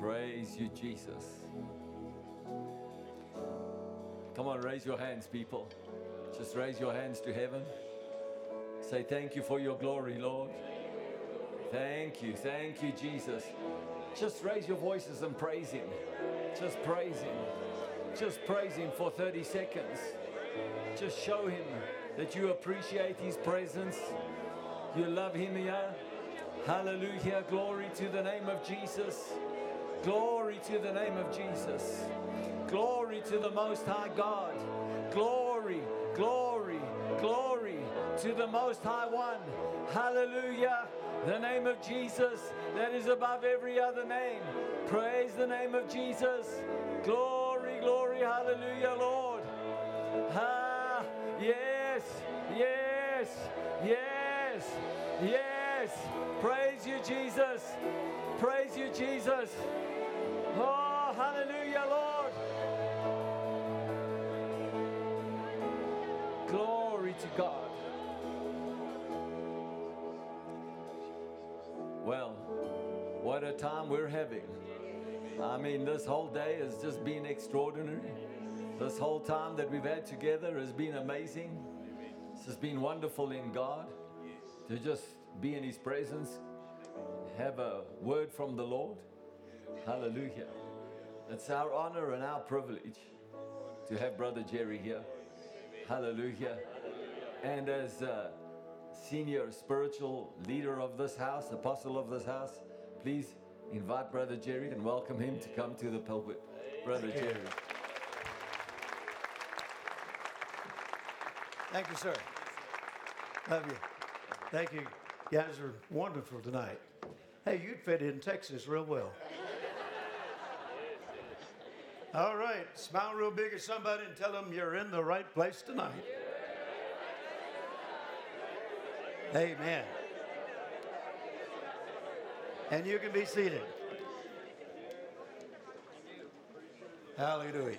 Praise you, Jesus. Come on, raise your hands, people. Just raise your hands to heaven. Say, Thank you for your glory, Lord. Thank you. Thank you, Jesus. Just raise your voices and praise Him. Just praise Him. Just praise Him for 30 seconds. Just show Him that you appreciate His presence. You love Him here. Hallelujah. Glory to the name of Jesus. Glory to the name of Jesus. Glory to the Most High God. Glory, glory, glory to the Most High One. Hallelujah. The name of Jesus that is above every other name. Praise the name of Jesus. Glory, glory, hallelujah, Lord. Ah, yes, yes, yes, yes. Praise you, Jesus. Praise you, Jesus. Oh, hallelujah, Lord. Glory to God. Well, what a time we're having. I mean, this whole day has just been extraordinary. This whole time that we've had together has been amazing. This has been wonderful in God to just be in His presence, have a word from the Lord. Hallelujah. It's our honor and our privilege to have Brother Jerry here. Hallelujah. And as uh, senior spiritual leader of this house, apostle of this house, please invite Brother Jerry and welcome him to come to the pulpit. Brother. Jerry. Thank you, sir. Love you. Thank you. You guys are wonderful tonight. Hey, you'd fit in Texas real well. All right, smile real big at somebody and tell them you're in the right place tonight. Amen. And you can be seated. Hallelujah.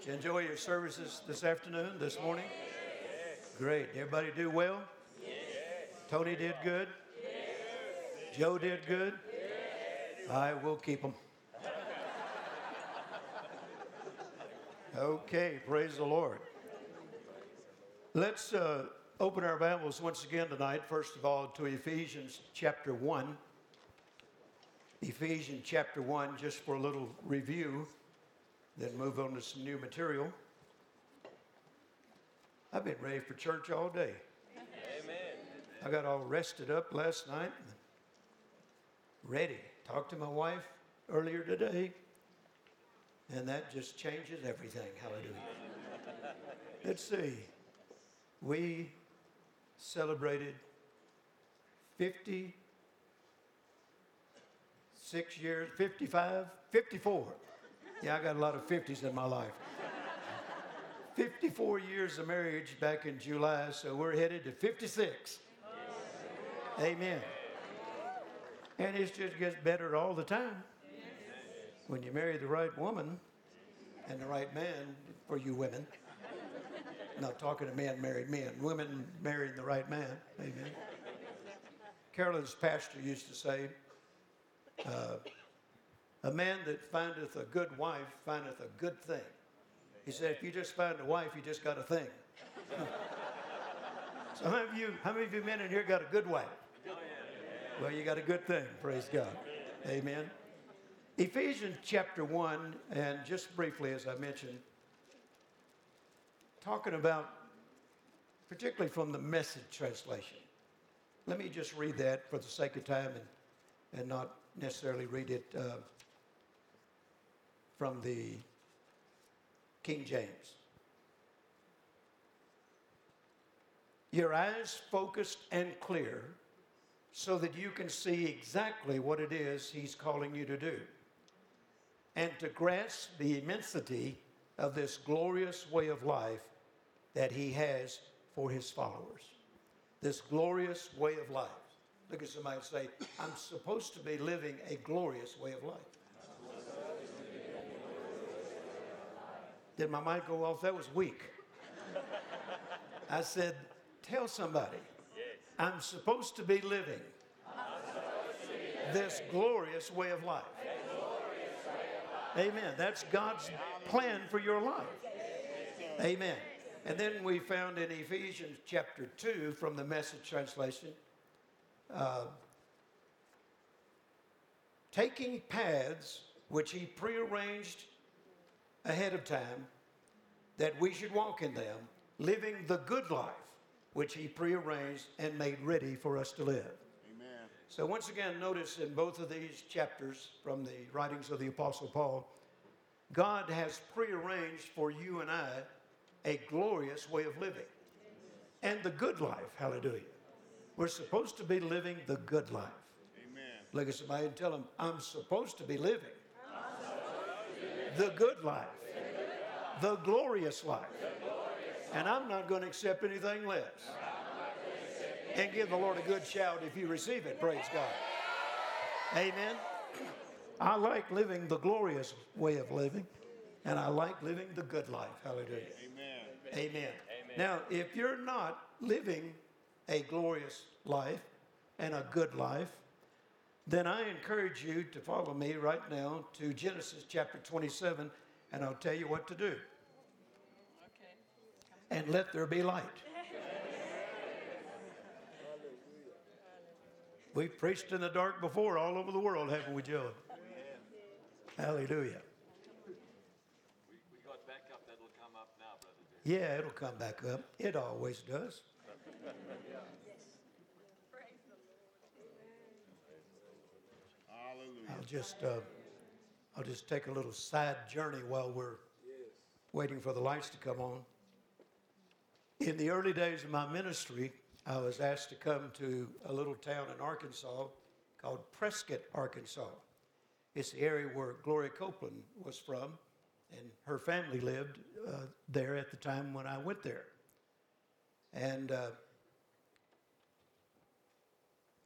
Did you enjoy your services this afternoon, this morning? Great. Everybody do well? Tony did good? Joe did good? I will keep him. Okay, praise the Lord. Let's uh, open our Bibles once again tonight, first of all, to Ephesians chapter 1. Ephesians chapter 1, just for a little review, then move on to some new material. I've been ready for church all day. Amen. I got all rested up last night, ready. Talked to my wife earlier today, and that just changes everything. Hallelujah. Let's see. We celebrated 56 years, 55, 54. Yeah, I got a lot of 50s in my life. 54 years of marriage back in July, so we're headed to 56. Amen. And it just gets better all the time. When you marry the right woman and the right man for you women. Not talking to men married men, women marrying the right man. Amen. Carolyn's pastor used to say, uh, a man that findeth a good wife findeth a good thing. He said, if you just find a wife, you just got a thing. so how many of you, how many of you men in here got a good wife? Well, you got a good thing, praise God. Amen. Ephesians chapter 1, and just briefly, as I mentioned, talking about, particularly from the message translation. Let me just read that for the sake of time and, and not necessarily read it uh, from the King James. Your eyes focused and clear so that you can see exactly what it is he's calling you to do and to grasp the immensity of this glorious way of life that he has for his followers. This glorious way of life. Look at somebody and say, I'm supposed to be living a glorious way of life. Did my mic go off? That was weak. I said, Tell somebody, I'm supposed to be living this glorious way of life. Amen. That's God's plan for your life. Amen. And then we found in Ephesians chapter 2 from the message translation uh, taking paths which he prearranged ahead of time that we should walk in them, living the good life which he prearranged and made ready for us to live. Amen. So, once again, notice in both of these chapters from the writings of the Apostle Paul, God has prearranged for you and I a glorious way of living and the good life. Hallelujah. We're supposed to be living the good life. Amen. Look at somebody and tell them, I'm supposed to be living the good life, the glorious life. And I'm not going to accept anything less. And give the Lord a good shout if you receive it. Praise God. Amen. I like living the glorious way of living, and I like living the good life. Hallelujah. Amen. Amen. Now, if you're not living a glorious life and a good life, then I encourage you to follow me right now to Genesis chapter 27, and I'll tell you what to do. And let there be light. We've preached in the dark before all over the world, haven't we, Joe? Hallelujah. We, we got backup that'll come up now, Brother Dave. Yeah, it'll come back up. It always does. Hallelujah. I'll just, uh, I'll just take a little side journey while we're waiting for the lights to come on. In the early days of my ministry, I was asked to come to a little town in Arkansas called Prescott, Arkansas. It's the area where Gloria Copeland was from, and her family lived uh, there at the time when I went there. And uh,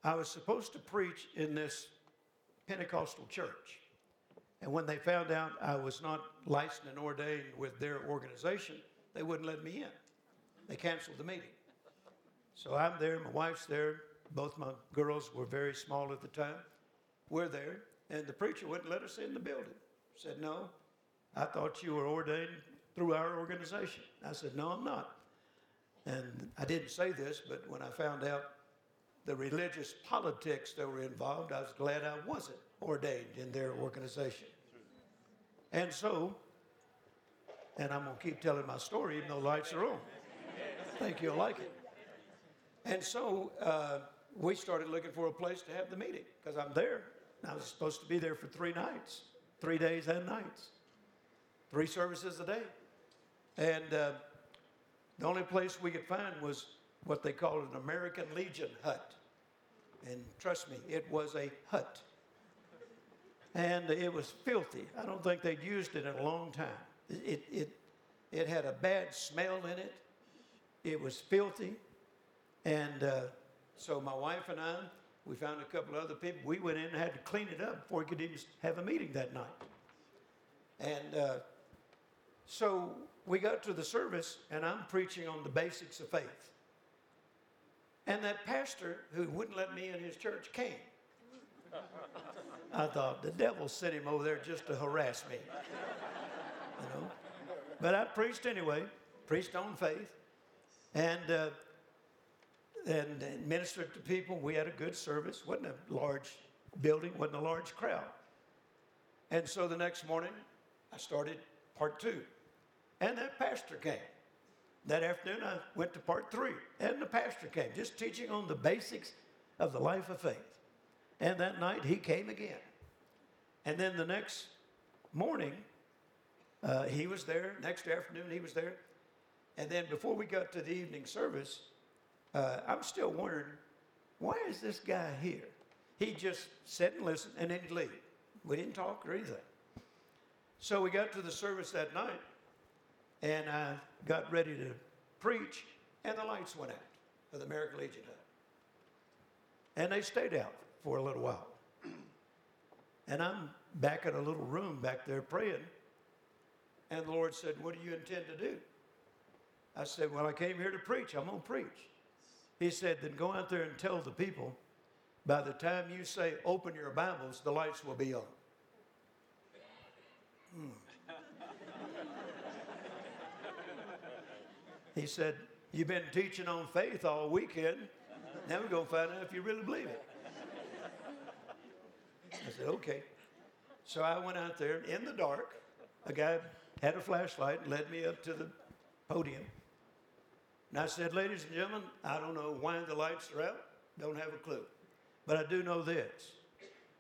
I was supposed to preach in this Pentecostal church. And when they found out I was not licensed and ordained with their organization, they wouldn't let me in. They canceled the meeting. So I'm there, my wife's there, both my girls were very small at the time. We're there, and the preacher wouldn't let us in the building. Said, No, I thought you were ordained through our organization. I said, No, I'm not. And I didn't say this, but when I found out the religious politics that were involved, I was glad I wasn't ordained in their organization. And so, and I'm going to keep telling my story even though lights are on. Think you'll like it. And so uh, we started looking for a place to have the meeting because I'm there. I was supposed to be there for three nights, three days and nights, three services a day. And uh, the only place we could find was what they called an American Legion hut. And trust me, it was a hut. And it was filthy. I don't think they'd used it in a long time. It, it, it had a bad smell in it. It was filthy. And uh, so my wife and I, we found a couple other people. We went in and had to clean it up before we could even have a meeting that night. And uh, so we got to the service, and I'm preaching on the basics of faith. And that pastor who wouldn't let me in his church came. I thought the devil sent him over there just to harass me. You know? But I preached anyway, preached on faith, and uh, and ministered to people. We had a good service. wasn't a large building, wasn't a large crowd. And so the next morning, I started part two, and that pastor came. That afternoon, I went to part three, and the pastor came, just teaching on the basics of the life of faith. And that night, he came again. And then the next morning, uh, he was there. Next afternoon, he was there. And then before we got to the evening service, uh, I'm still wondering, why is this guy here? He just sat and listened and then he'd leave. We didn't talk or anything. So we got to the service that night, and I got ready to preach, and the lights went out of the American Legion hut. And they stayed out for a little while. And I'm back in a little room back there praying, and the Lord said, What do you intend to do? I said, Well, I came here to preach. I'm going to preach. He said, Then go out there and tell the people By the time you say, open your Bibles, the lights will be on. Hmm. he said, You've been teaching on faith all weekend. Now we're going to find out if you really believe it. I said, Okay. So I went out there in the dark. A guy had a flashlight and led me up to the podium. And I said, Ladies and gentlemen, I don't know why the lights are out, don't have a clue. But I do know this.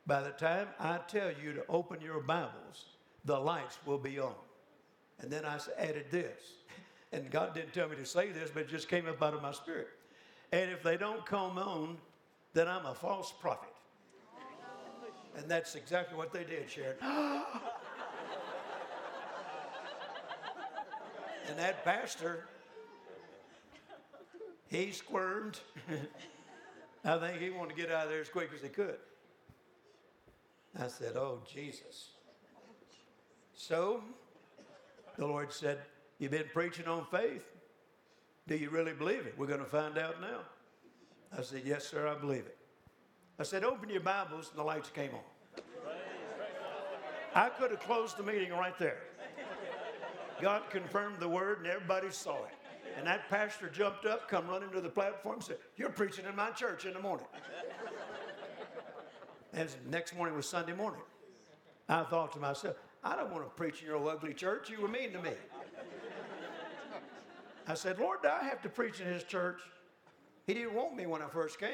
By the time I tell you to open your Bibles, the lights will be on. And then I added this. And God didn't tell me to say this, but it just came up out of my spirit. And if they don't come on, then I'm a false prophet. And that's exactly what they did, Sharon. and that pastor, he squirmed. I think he wanted to get out of there as quick as he could. I said, Oh, Jesus. So the Lord said, You've been preaching on faith. Do you really believe it? We're going to find out now. I said, Yes, sir, I believe it. I said, Open your Bibles, and the lights came on. I could have closed the meeting right there. God confirmed the word, and everybody saw it. And that pastor jumped up, come running to the platform, said, You're preaching in my church in the morning. And next morning was Sunday morning. I thought to myself, I don't want to preach in your ugly church. You were mean to me. I said, Lord, do I have to preach in his church? He didn't want me when I first came.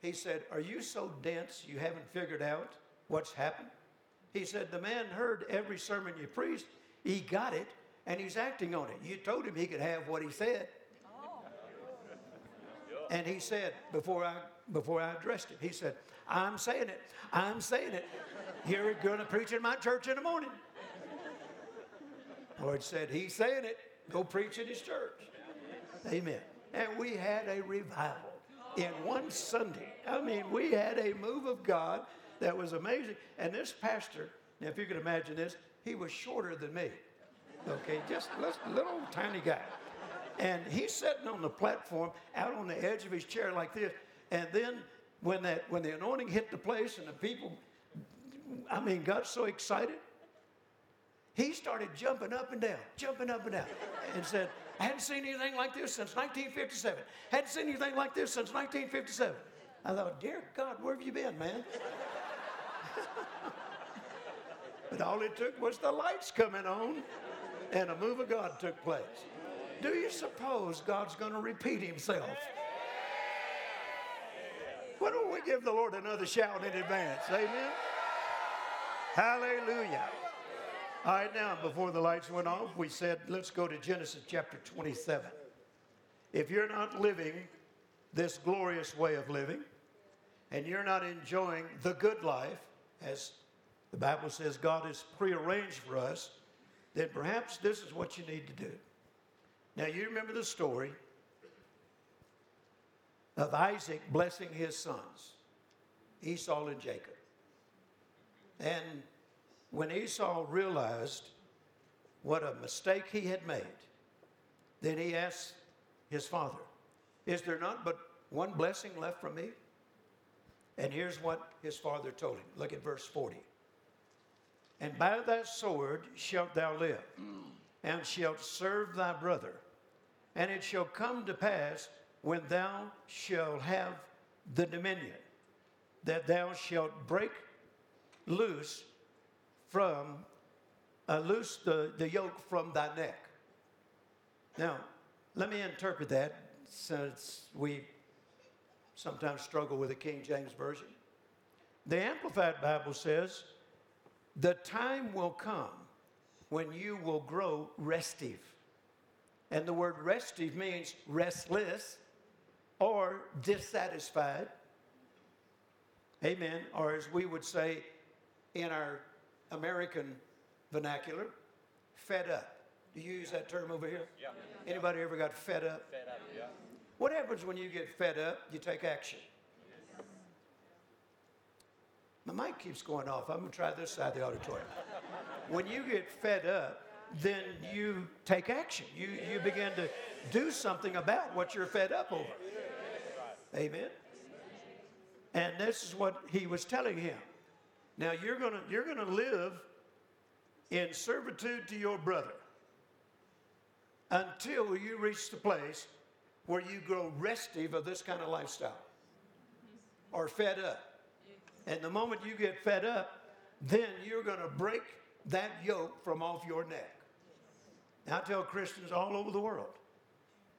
He said, Are you so dense you haven't figured out what's happened? He said, The man heard every sermon you preached, he got it, and he's acting on it. You told him he could have what he said. And he said, before I before I addressed him, he said, I'm saying it. I'm saying it. You're going to preach in my church in the morning. Lord said, He's saying it. Go preach in his church. Amen. And we had a revival in one Sunday. I mean, we had a move of God that was amazing. And this pastor, now if you can imagine this, he was shorter than me. Okay, just a little tiny guy. And he's sitting on the platform out on the edge of his chair like this. And then when that when the anointing hit the place and the people, I mean, got so excited, he started jumping up and down, jumping up and down, and said, I hadn't seen anything like this since 1957. Hadn't seen anything like this since 1957. I thought, dear God, where have you been, man? but all it took was the lights coming on, and a move of God took place. Do you suppose God's going to repeat himself? Why don't we give the Lord another shout in advance? Amen. Hallelujah. All right, now, before the lights went off, we said, let's go to Genesis chapter 27. If you're not living this glorious way of living, and you're not enjoying the good life, as the Bible says God has prearranged for us, then perhaps this is what you need to do. Now, you remember the story of Isaac blessing his sons, Esau and Jacob. And when Esau realized what a mistake he had made, then he asked his father, Is there not but one blessing left for me? And here's what his father told him. Look at verse 40. And by that sword shalt thou live, and shalt serve thy brother. And it shall come to pass when thou shalt have the dominion, that thou shalt break loose from, uh, loose the, the yoke from thy neck. Now, let me interpret that since we sometimes struggle with the King James Version. The Amplified Bible says, The time will come when you will grow restive. And the word restive means restless or dissatisfied. Amen. Or as we would say in our American vernacular, fed up. Do you use that term over here? Yeah. Anybody ever got fed up? Fed up, yeah. What happens when you get fed up? You take action. My mic keeps going off. I'm going to try this side of the auditorium. when you get fed up, then you take action. You, you begin to do something about what you're fed up over. Amen. And this is what he was telling him. Now you're going to you're going to live in servitude to your brother until you reach the place where you grow restive of this kind of lifestyle or fed up. And the moment you get fed up, then you're going to break that yoke from off your neck. And I tell Christians all over the world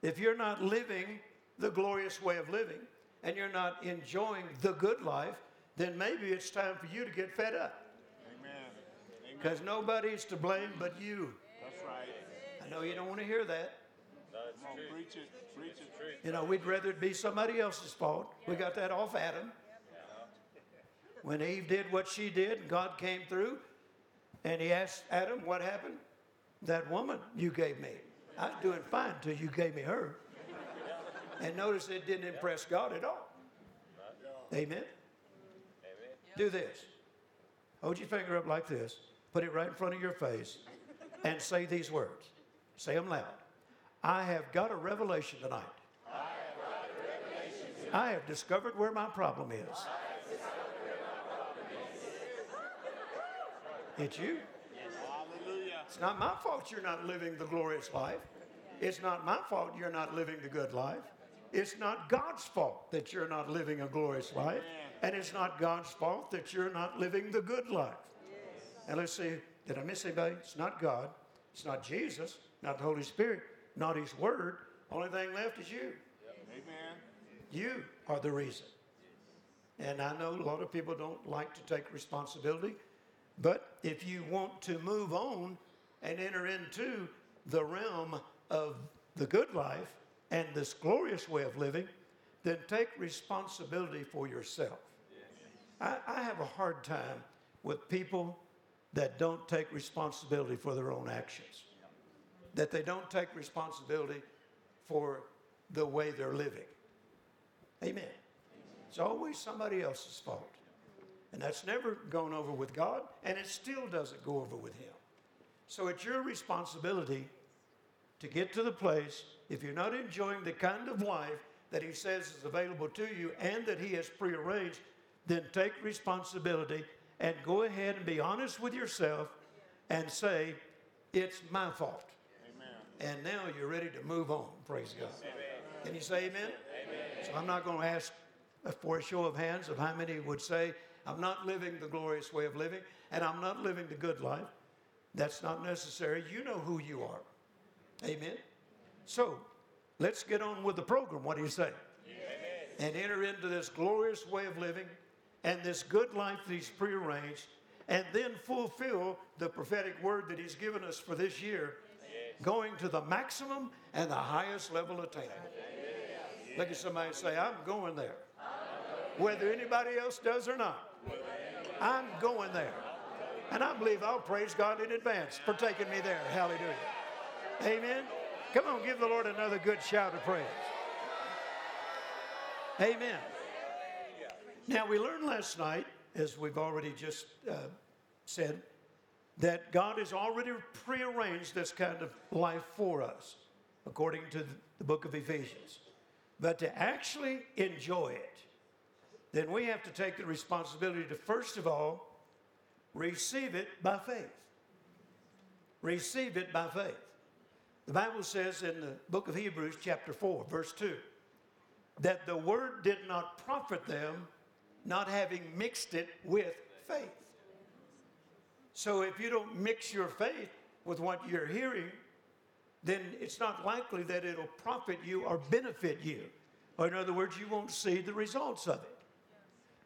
if you're not living the glorious way of living and you're not enjoying the good life, then maybe it's time for you to get fed up. Because nobody's to blame but you. That's right. I know you don't want to hear that. Come on, preach it, preach it. You know, we'd rather it be somebody else's fault. We got that off Adam. When Eve did what she did, and God came through, and he asked Adam, What happened? That woman you gave me. I was doing fine until you gave me her. And notice it didn't impress God at all. Amen? Do this. Hold your finger up like this. Put it right in front of your face and say these words. Say them loud. I have got a revelation tonight. I have discovered where my problem is. It's you. Hallelujah. It's not my fault you're not living the glorious life. It's not my fault you're not living the good life. It's not God's fault that you're not living a glorious life. And it's not God's fault that you're not living the good life. And let's see, did I miss anybody? It's not God. It's not Jesus. Not the Holy Spirit. Not His Word. Only thing left is you. Amen. You are the reason. And I know a lot of people don't like to take responsibility, but if you want to move on and enter into the realm of the good life and this glorious way of living, then take responsibility for yourself. I, I have a hard time with people that don't take responsibility for their own actions, that they don't take responsibility for the way they're living. Amen. It's always somebody else's fault. And that's never gone over with God, and it still doesn't go over with Him. So it's your responsibility to get to the place, if you're not enjoying the kind of life that He says is available to you and that He has prearranged, then take responsibility and go ahead and be honest with yourself and say, It's my fault. Amen. And now you're ready to move on. Praise God. Can you say amen? So I'm not going to ask for a show of hands of how many would say, I'm not living the glorious way of living and I'm not living the good life. That's not necessary. You know who you are. Amen. So let's get on with the program. What do you say? And enter into this glorious way of living and this good life that He's prearranged, and then fulfill the prophetic word that He's given us for this year, going to the maximum and the highest level attainable. Look at somebody and say, I'm going there. Whether anybody else does or not, I'm going there. And I believe I'll praise God in advance for taking me there. Hallelujah. Amen. Come on, give the Lord another good shout of praise. Amen. Now, we learned last night, as we've already just uh, said, that God has already prearranged this kind of life for us, according to the book of Ephesians. But to actually enjoy it, then we have to take the responsibility to, first of all, receive it by faith. Receive it by faith. The Bible says in the book of Hebrews, chapter 4, verse 2, that the word did not profit them, not having mixed it with faith. So if you don't mix your faith with what you're hearing, then it's not likely that it'll profit you or benefit you. Or, in other words, you won't see the results of it.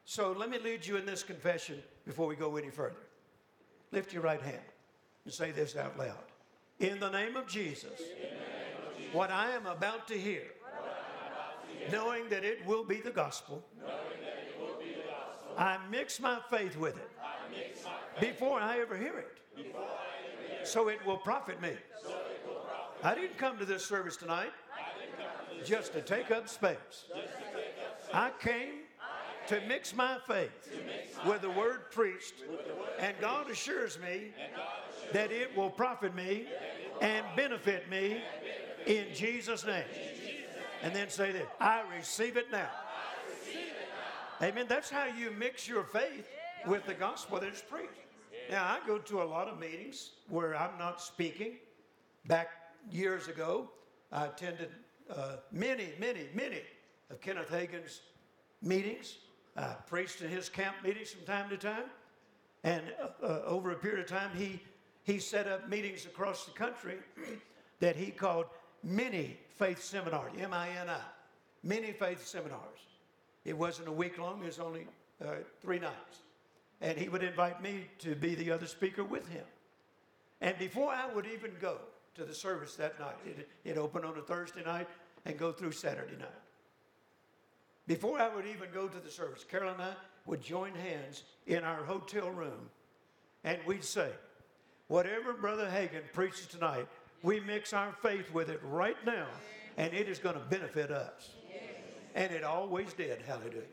So, let me lead you in this confession before we go any further. Lift your right hand and say this out loud. In the name of Jesus, what I am about to hear, knowing that it will be the gospel, I mix my faith with it before I ever hear it. So it will profit me. I didn't come to this service tonight just to take up space. I came to mix my faith with the word preached, and God assures me that it will profit me and benefit me in Jesus' name. And then say this I receive it now. Amen. That's how you mix your faith with the gospel that is preached. Now, I go to a lot of meetings where I'm not speaking. Back years ago, I attended uh, many, many, many of Kenneth Hagin's meetings. I preached in his camp meetings from time to time. And uh, uh, over a period of time, he, he set up meetings across the country that he called mini faith seminars, M I N I, mini faith seminars. It wasn't a week long, it was only uh, three nights. And he would invite me to be the other speaker with him. And before I would even go to the service that night, it, it opened on a Thursday night and go through Saturday night. Before I would even go to the service, Carol and I would join hands in our hotel room and we'd say, Whatever Brother Hagin preaches tonight, we mix our faith with it right now, and it is going to benefit us. And it always did. Hallelujah.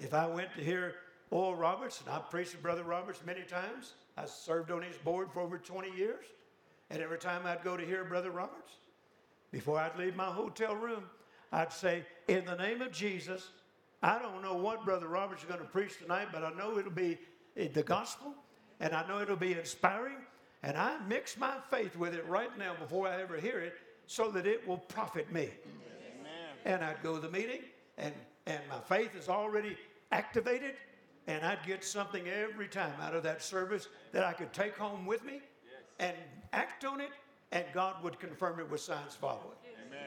If I went to hear Oral Roberts, and I've preached with Brother Roberts many times, I served on his board for over 20 years, and every time I'd go to hear Brother Roberts, before I'd leave my hotel room, I'd say, In the name of Jesus, I don't know what Brother Roberts is going to preach tonight, but I know it'll be eh, the gospel, and I know it'll be inspiring, and I mix my faith with it right now before I ever hear it so that it will profit me. Amen. And I'd go to the meeting, and, and my faith is already activated, and I'd get something every time out of that service that I could take home with me yes. and act on it, and God would confirm it with signs following. Amen.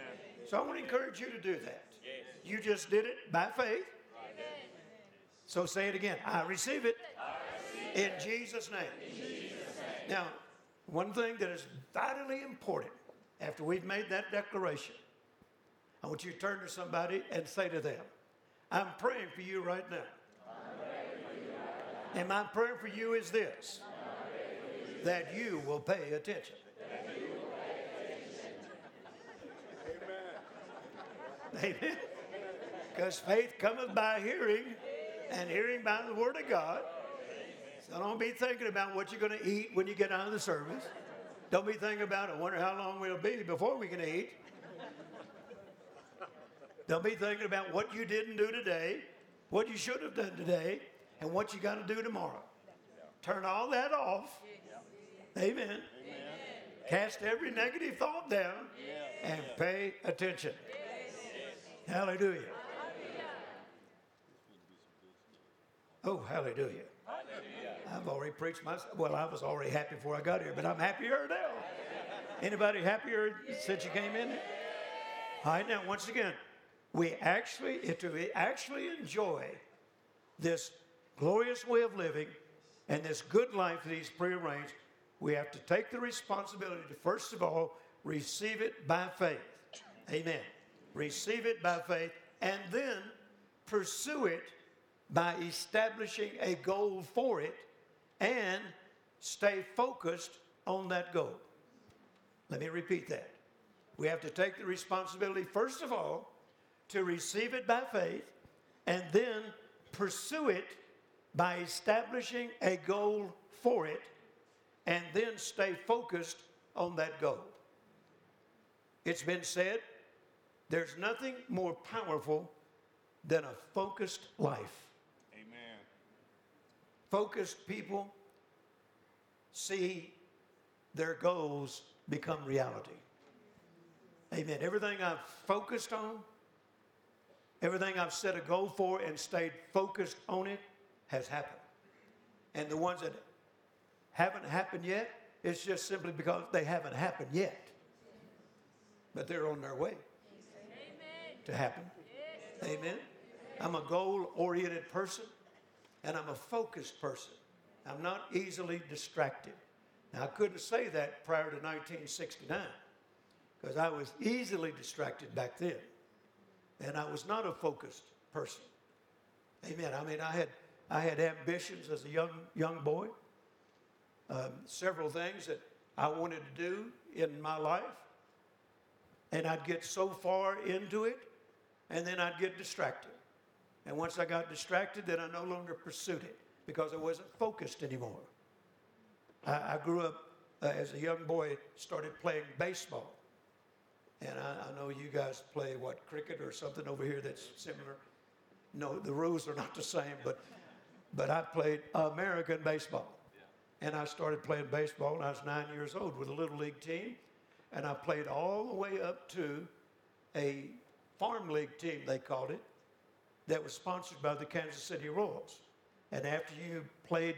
So I want to encourage you to do that. You just did it by faith. So say it again. I receive it, I receive in, Jesus name. in Jesus' name. Now, one thing that is vitally important after we've made that declaration, I want you to turn to somebody and say to them, I'm praying for you right now. And my prayer for you is this that you will pay attention. Amen. Amen. Because faith cometh by hearing, and hearing by the word of God. So don't be thinking about what you're going to eat when you get out of the service. Don't be thinking about, I wonder how long we'll be before we can eat. Don't be thinking about what you didn't do today, what you should have done today, and what you got to do tomorrow. Turn all that off. Amen. Amen. Cast every negative thought down and pay attention. Hallelujah. Oh, hallelujah. Hallelujah. I've already preached my. Well, I was already happy before I got here, but I'm happier now. Anybody happier since you came in? All right, now once again, we actually to actually enjoy this glorious way of living and this good life that He's prearranged, we have to take the responsibility to first of all receive it by faith. Amen. Receive it by faith, and then pursue it by establishing a goal for it and stay focused on that goal. Let me repeat that. We have to take the responsibility, first of all, to receive it by faith and then pursue it by establishing a goal for it and then stay focused on that goal. It's been said there's nothing more powerful than a focused life. Focused people see their goals become reality. Amen. Everything I've focused on, everything I've set a goal for and stayed focused on it has happened. And the ones that haven't happened yet, it's just simply because they haven't happened yet. But they're on their way Amen. to happen. Yes. Amen. I'm a goal oriented person and I'm a focused person. I'm not easily distracted. Now, I couldn't say that prior to 1969 because I was easily distracted back then. And I was not a focused person. Amen. I mean, I had, I had ambitions as a young, young boy, um, several things that I wanted to do in my life. And I'd get so far into it, and then I'd get distracted. And once I got distracted, then I no longer pursued it because I wasn't focused anymore. I, I grew up uh, as a young boy, started playing baseball. And I, I, know you guys play what, cricket or something over here that's similar. No, the rules are not the same, but, but I played American baseball. And I started playing baseball when I was nine years old with a little league team. And I played all the way up to a farm league team, they called it, that was sponsored by the Kansas City Royals. And after you played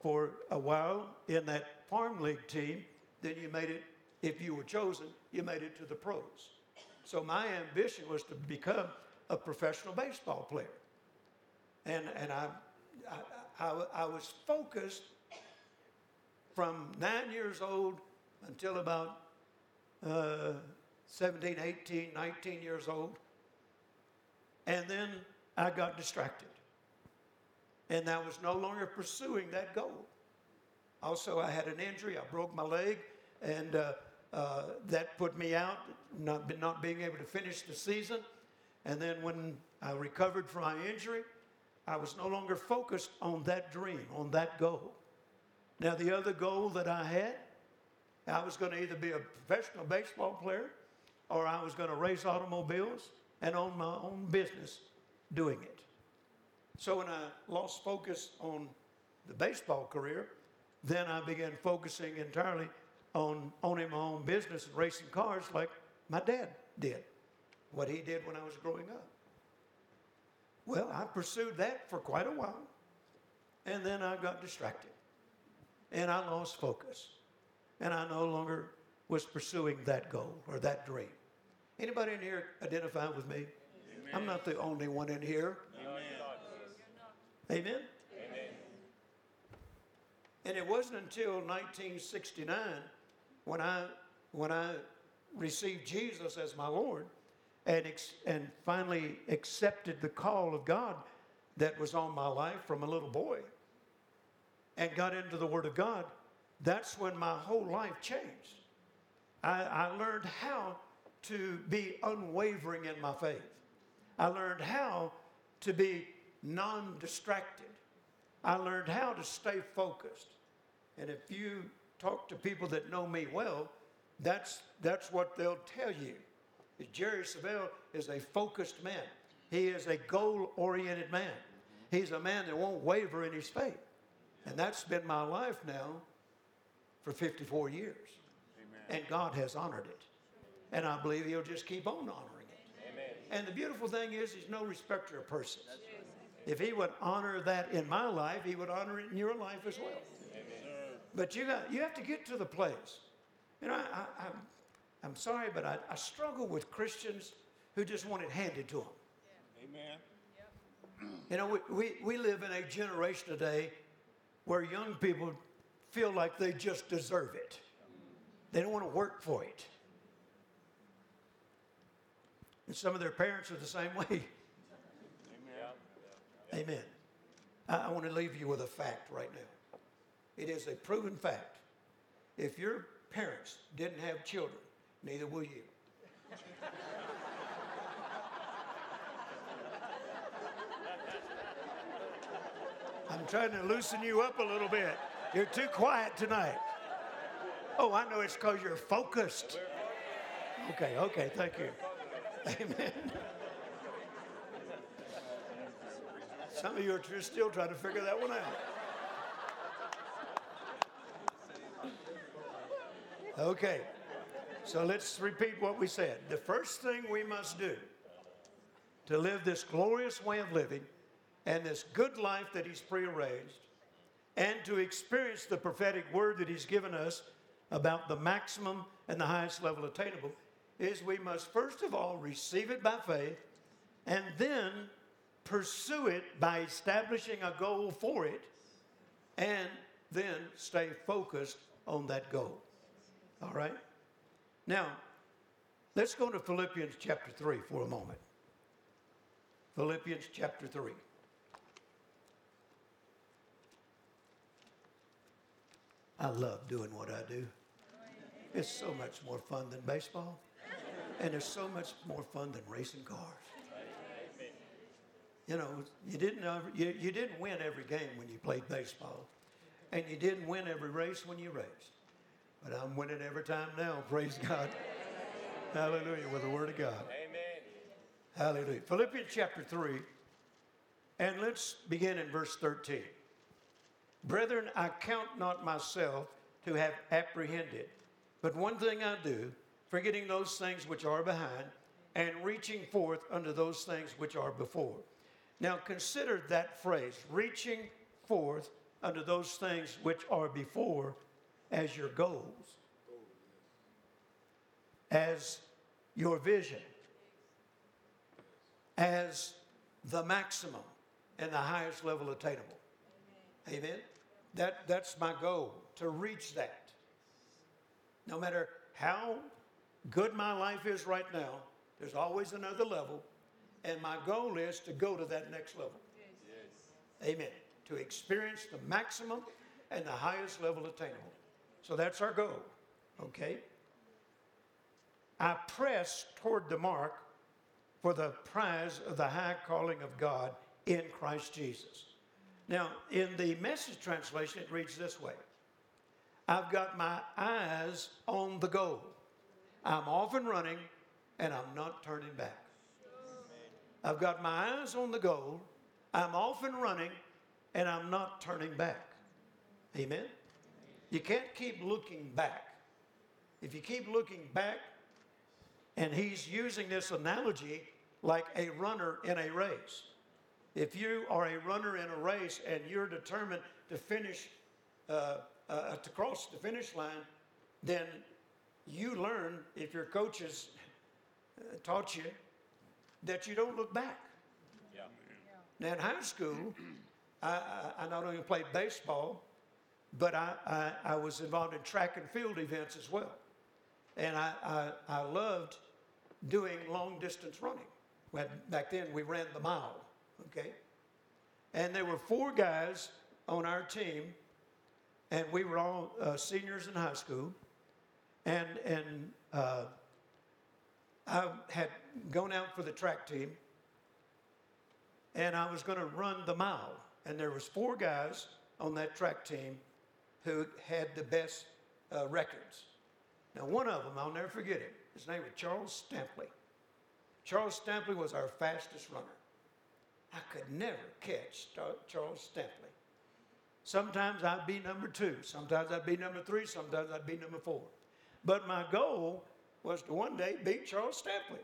for a while in that farm league team, then you made it, if you were chosen, you made it to the pros. So my ambition was to become a professional baseball player. And, and I, I, I, I was focused from nine years old until about uh, 17, 18, 19 years old. And then I got distracted. And I was no longer pursuing that goal. Also, I had an injury. I broke my leg, and uh, uh, that put me out, not, not being able to finish the season. And then when I recovered from my injury, I was no longer focused on that dream, on that goal. Now, the other goal that I had, I was going to either be a professional baseball player or I was going to race automobiles and own my own business doing it. So when I lost focus on the baseball career, then I began focusing entirely on owning my own business and racing cars like my dad did, what he did when I was growing up. Well, I pursued that for quite a while, and then I got distracted, and I lost focus, and I no longer was pursuing that goal or that dream. Anybody in here identify with me? I'm not the only one in here. Amen. Amen. And it wasn't until 1969 when I when I received Jesus as my Lord and ex- and finally accepted the call of God that was on my life from a little boy and got into the Word of God. That's when my whole life changed. I, I learned how to be unwavering in my faith. I learned how to be non distracted. I learned how to stay focused. And if you talk to people that know me well, that's, that's what they'll tell you. Jerry Savelle is a focused man. He is a goal oriented man. He's a man that won't waver in his faith. And that's been my life now for 54 years. Amen. And God has honored it. And I believe He'll just keep on honoring. And the beautiful thing is, He's no respecter of persons. If He would honor that in my life, He would honor it in your life as well. Amen. But you got you have to get to the place. You know, I, I, I'm, I'm sorry, but I, I struggle with Christians who just want it handed to them. Amen. You know, we, we, we live in a generation today where young people feel like they just deserve it. They don't want to work for it. And some of their parents are the same way. Amen. Amen. I, I want to leave you with a fact right now. It is a proven fact. If your parents didn't have children, neither will you. I'm trying to loosen you up a little bit. You're too quiet tonight. Oh, I know it's because you're focused. Okay, okay, thank you. Amen. Some of you are still trying to figure that one out. Okay, so let's repeat what we said. The first thing we must do to live this glorious way of living and this good life that He's prearranged, and to experience the prophetic word that He's given us about the maximum and the highest level attainable, is we must first of all receive it by faith and then pursue it by establishing a goal for it and then stay focused on that goal. All right? Now, let's go to Philippians chapter 3 for a moment. Philippians chapter 3. I love doing what I do. It's so much more fun than baseball. And it's so much more fun than racing cars. You know, you didn't, you, you didn't win every game when you played baseball. And you didn't win every race when you raced. But I'm winning every time now, praise God. Hallelujah, with the Word of God. Amen. Hallelujah. Philippians chapter 3 And let's begin in verse 13. Brethren, I count not myself to have apprehended, but one thing I do, forgetting those things which are behind, and reaching forth unto those things which are before. Now consider that phrase, reaching forth unto those things which are before, as your goals, as your vision, as the maximum and the highest level attainable. Amen. That, that's my goal, to reach that. No matter how good my life is right now, there's always another level. And my goal is to go to that next level. Yes. Amen. To experience the maximum and the highest level attainable. So that's our goal. Okay? I press toward the mark for the prize of the high calling of God in Christ Jesus. Now, in the message translation, it reads this way I've got my eyes on the goal. I'm off and running, and I'm not turning back. I've got my eyes on the goal. I'm off and running, and I'm not turning back. Amen? You can't keep looking back. If you keep looking back, and he's using this analogy like a runner in a race. If you are a runner in a race and you're determined to finish, uh, uh, to cross the finish line, then you learn, if your coaches uh, taught you, that you don't look back. Yeah. Now, in high school, I, I, not only played baseball, but I, I, I, was involved in track and field events as well. And I, I, I loved doing long distance running. Back then, we ran the mile okay? And there were four guys on our team, and we were all uh, seniors in high school. And, and uh, I had gone out for the track team, and I was going to run the mile. And there was four guys on that track team who had the best uh, records. Now, one of them, I'll never forget it. His name was Charles Stampley. Charles Stampley was our fastest runner. I could never catch Charles Stampley. Sometimes I'd be number two, sometimes I'd be number three, sometimes I'd be number four. But my goal was to one day beat Charles Stampley.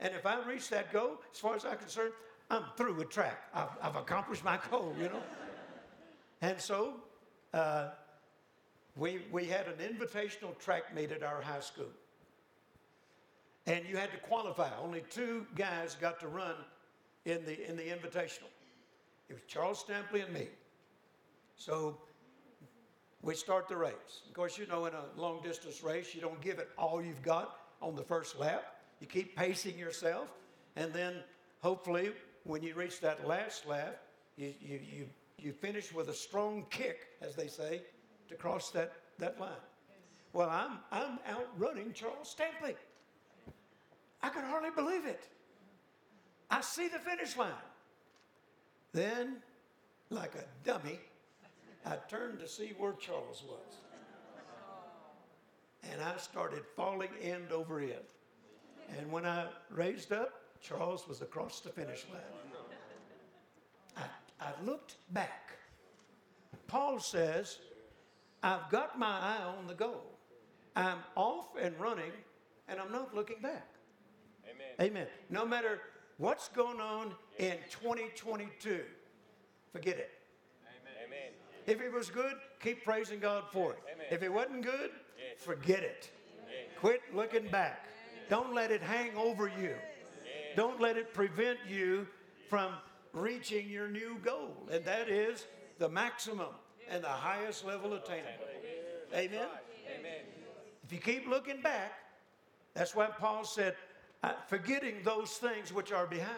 And if I reach that goal, as far as I'm concerned, I'm through with track. I've, I've accomplished my goal, you know. and so uh, we, we had an invitational track meet at our high school. And you had to qualify. Only two guys got to run in the, in the invitational. It was Charles Stampley and me. So we start the race. Of course, you know, in a long distance race, you don't give it all you've got on the first lap. You keep pacing yourself, and then hopefully, when you reach that last lap, you, you, you, you finish with a strong kick, as they say, to cross that, that line. Well, I'm, I'm outrunning Charles Stampley. I can hardly believe it. I see the finish line. Then, like a dummy, I turned to see where Charles was. And I started falling end over end. And when I raised up, Charles was across the finish line. I, I looked back. Paul says, I've got my eye on the goal. I'm off and running, and I'm not looking back. Amen. Amen. No matter What's going on in 2022? Forget it. Amen. If it was good, keep praising God for it. Amen. If it wasn't good, forget it. Quit looking back. Don't let it hang over you. Don't let it prevent you from reaching your new goal, and that is the maximum and the highest level attainable. Amen. Amen. If you keep looking back, that's why Paul said, uh, forgetting those things which are behind.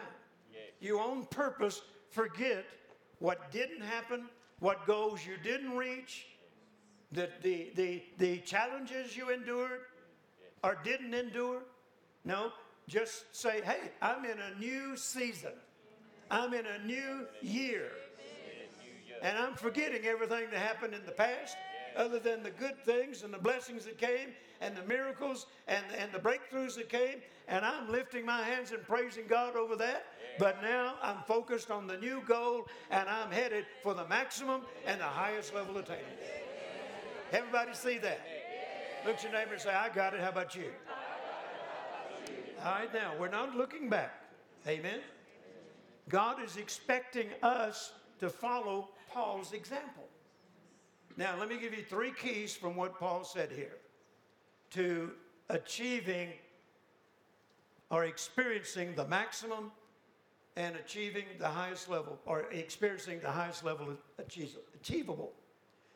Yes. You on purpose forget what didn't happen, what goals you didn't reach, the, the, the, the challenges you endured or didn't endure. No, just say, hey, I'm in a new season. I'm in a new year. And I'm forgetting everything that happened in the past. Other than the good things and the blessings that came and the miracles and, and the breakthroughs that came. And I'm lifting my hands and praising God over that. But now I'm focused on the new goal and I'm headed for the maximum and the highest level attainment. Everybody see that? Look at your neighbor and say, I got it. How about you? All right, now we're not looking back. Amen. God is expecting us to follow Paul's example. Now, let me give you three keys from what Paul said here to achieving or experiencing the maximum and achieving the highest level or experiencing the highest level achievable.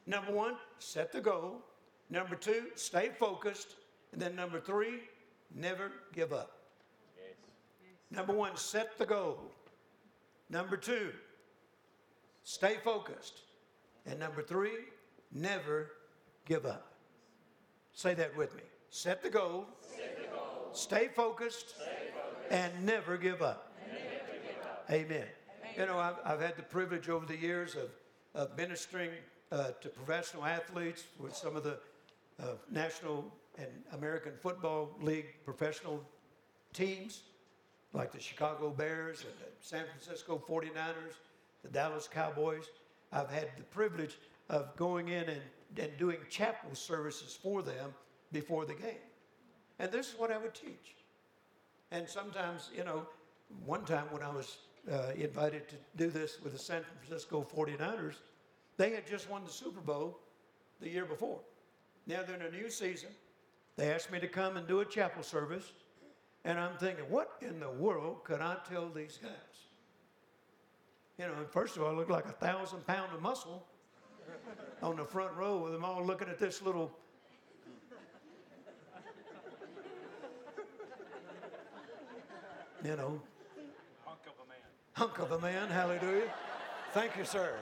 Number one, set the goal. Number two, stay focused. And then number three, never give up. Yes. Number one, set the goal. Number two, stay focused. And number three, never give up. Say that with me. Set the goal, set the goal. Stay, focused, stay focused, and never give up. Never give up. Amen. Amen. You know, I've, I've, had the privilege over the years of, of ministering uh, to professional athletes with some of the uh, National and American Football League professional teams, like the Chicago Bears and the San Francisco 49ers, the Dallas Cowboys. I've had the privilege of going in and, and doing chapel services for them before the game. And this is what I would teach. And sometimes, you know, one time when I was uh, invited to do this with the San Francisco 49ers, they had just won the Super Bowl the year before. Now they're in a new season. They asked me to come and do a chapel service. And I'm thinking, what in the world could I tell these guys? You know, first of all, I look like a thousand pound of muscle on the front row with them all looking at this little. You know, hunk of a man. Hunk of a man, hallelujah. Thank you, sir.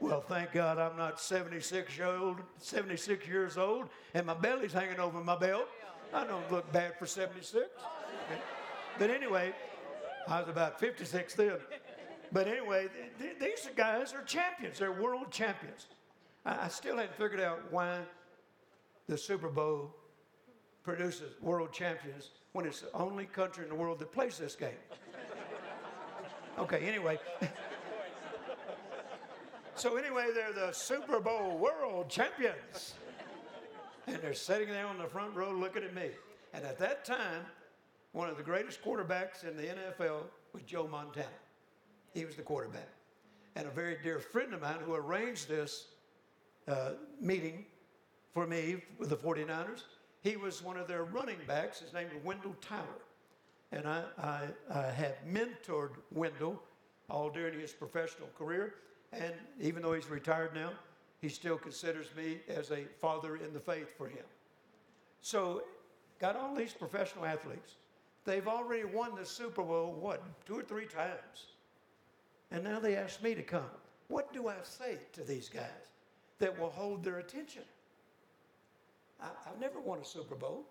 Well, thank God I'm not 76 years old, 76 years old, and my belly's hanging over my belt. I don't look bad for 76. But anyway, I was about 56 then. But anyway, th- these guys are champions. They're world champions. I, I still hadn't figured out why the Super Bowl produces world champions when it's the only country in the world that plays this game. Okay, anyway. So, anyway, they're the Super Bowl world champions. And they're sitting there on the front row looking at me. And at that time, one of the greatest quarterbacks in the NFL was Joe Montana. He was the quarterback. And a very dear friend of mine who arranged this uh, meeting for me with the 49ers, he was one of their running backs. His name was Wendell Tyler. And I, I, I mentored Wendell all during his professional career. And even though he's retired now, he still considers me as a father in the faith for him. So, got all these professional athletes. They've already won the Super Bowl, what, two or three times. And now they ask me to come. What do I say to these guys that will hold their attention? I, have never won a Super Bowl.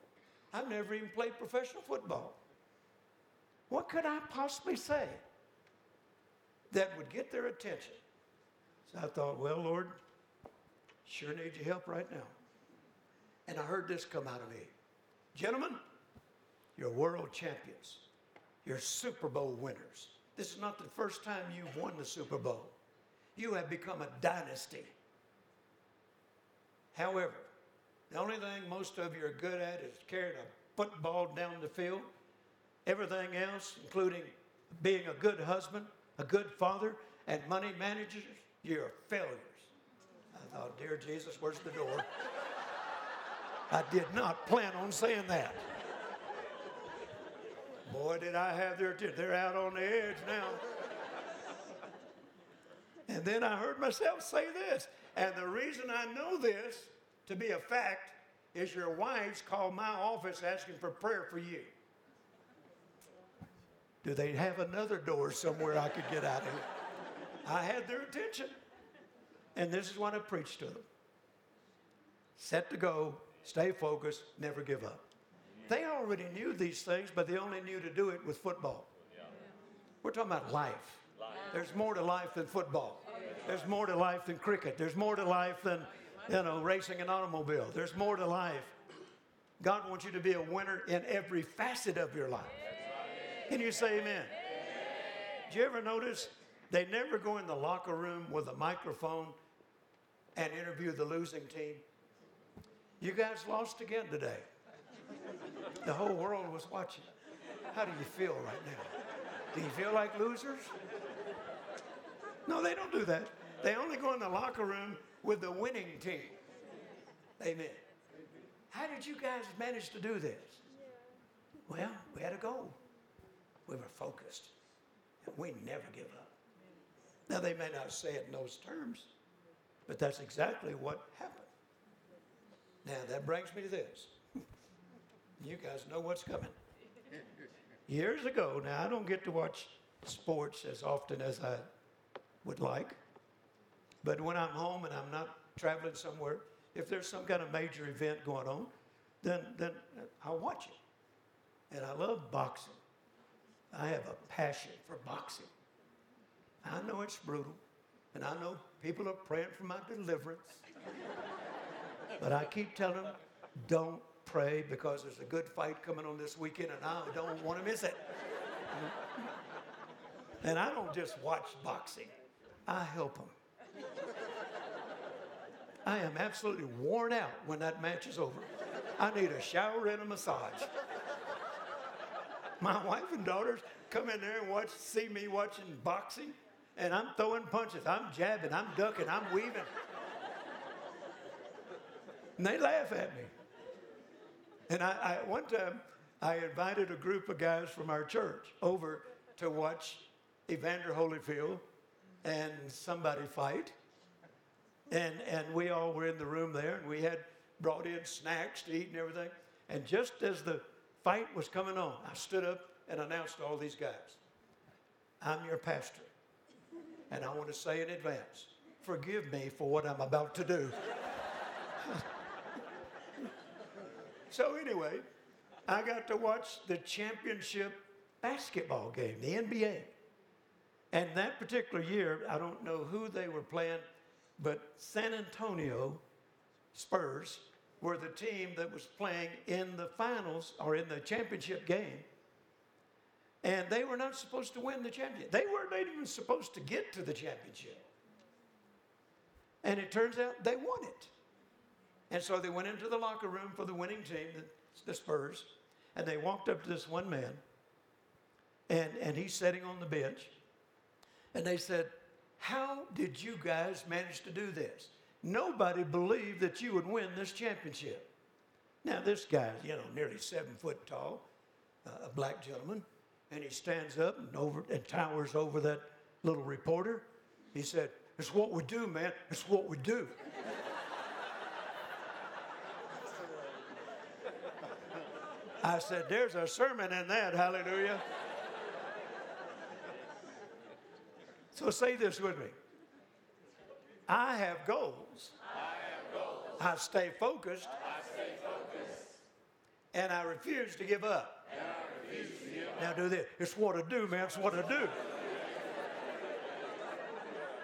I've never even played professional football. What could I possibly say that would get their attention? So I thought, well, Lord, sure need your help right now. And I heard this come out of me Gentlemen, you're world champions, you're Super Bowl winners. This is not the first time you've won the Super Bowl. You have become a dynasty. However, the only thing most of you are good at is carrying a football down the field. Everything else, including being a good husband, a good father, and money managers, you're failures. I thought, Dear Jesus, where's the door? I did not plan on saying that. Boy, did I have their attention. They're out on the edge now. And then I heard myself say this. And the reason I know this to be a fact is your wives called my office asking for prayer for you. Do they have another door somewhere I could get out of here? I had their attention. And this is what I preached to them set to go, stay focused, never give up. They already knew these things, but they only knew to do it with football. We're talking about life. There's more to life than football. There's more to life than cricket. There's more to life than, you know, racing an automobile. There's more to life. God wants you to be a winner in every facet of your life. Can you say amen? Did you ever notice they never go in the locker room with a microphone and interview the losing team? You guys lost again today. The whole world was watching. How do you feel right now? Do you feel like losers? No, they don't do that. They only go in the locker room with the winning team. Amen. How did you guys manage to do this? Well, we had a goal. We were focused. And we never give up. Now, they may not say it in those terms, but that's exactly what happened. Now, that brings me to this. You guys know what's coming. Years ago, now I don't get to watch sports as often as I would like, but when I'm home and I'm not traveling somewhere, if there's some kind of major event going on, then, then I'll watch it. And I love boxing. I have a passion for boxing. I know it's brutal, and I know people are praying for my deliverance. but I keep telling them, don't pray because there's a good fight coming on this weekend, and I don't want to miss it. and I don't just watch boxing, I help them. I am absolutely worn out when that match is over. I need a shower and a massage. My wife and daughters come in there and watch, see me watching boxing, and I'm throwing punches, I'm jabbing, I'm ducking, I'm weaving. And they laugh at me. And I, I, one time, I invited a group of guys from our church over to watch Evander Holyfield and somebody fight. And, and we all were in the room there, and we had brought in snacks to eat and everything. And just as the fight was coming on, I stood up and announced to all these guys, I'm your pastor. And I want to say in advance, forgive me for what I'm about to do. so, anyway, I got to watch the championship basketball game, the NBA. And that particular year, I don't know who they were playing, but San Antonio Spurs were the team that was playing in the finals or in the championship game. And they were not supposed to win the championship. They weren't even supposed to get to the championship. And it turns out they won it. And so they went into the locker room for the winning team, the, Spurs, and they walked up to this one man, and, and he's sitting on the bench, and they said, How did you guys manage to do this? Nobody believed that you would win this championship. Now, this guy, you know, nearly seven foot tall, uh, a black gentleman, and he stands up and over and towers over that little reporter. He said, It's what we do, man. It's what we do. I said, There's a sermon in that, hallelujah. So say this with me. I have goals. I, have goals. I stay focused. I stay focused. And I refuse to give up. To give now do this. It's what I do, man. It's what I do.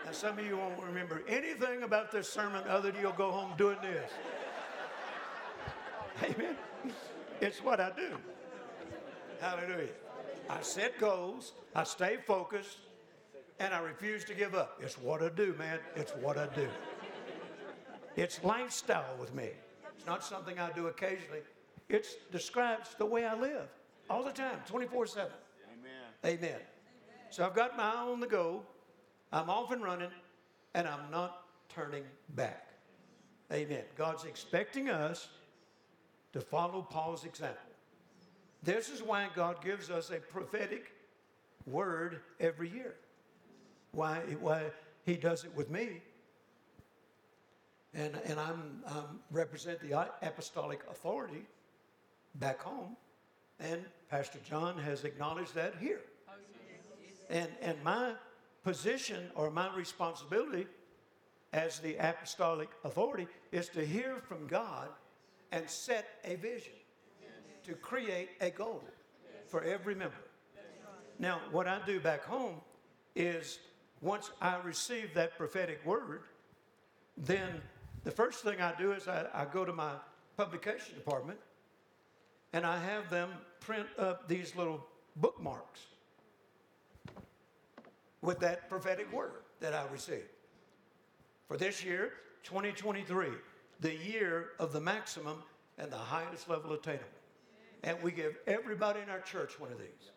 Now some of you won't remember anything about this sermon other than you'll go home doing this. Amen. It's what I do. Hallelujah. I set goals. I stay focused and I refuse to give up. It's what I do, man. It's what I do. It's lifestyle with me. It's not something I do occasionally. It describes the way I live all the time, 24 7. Amen. Amen. So I've got my eye on the go. I'm off and running, and I'm not turning back. Amen. God's expecting us to follow Paul's example. This is why God gives us a prophetic word every year why, why he does it with me. And, and I'm, I'm represent the apostolic authority back home. And Pastor John has acknowledged that here. And, and my position or my responsibility as the apostolic authority is to hear from God and set a vision, to create a goal for every member. Now, what I do back home is once I receive that prophetic word, then the first thing I do is I, I go to my publication department and I have them print up these little bookmarks with that prophetic word that I received. For this year, 2023, the year of the maximum and the highest level attainable. And we give everybody in our church one of these.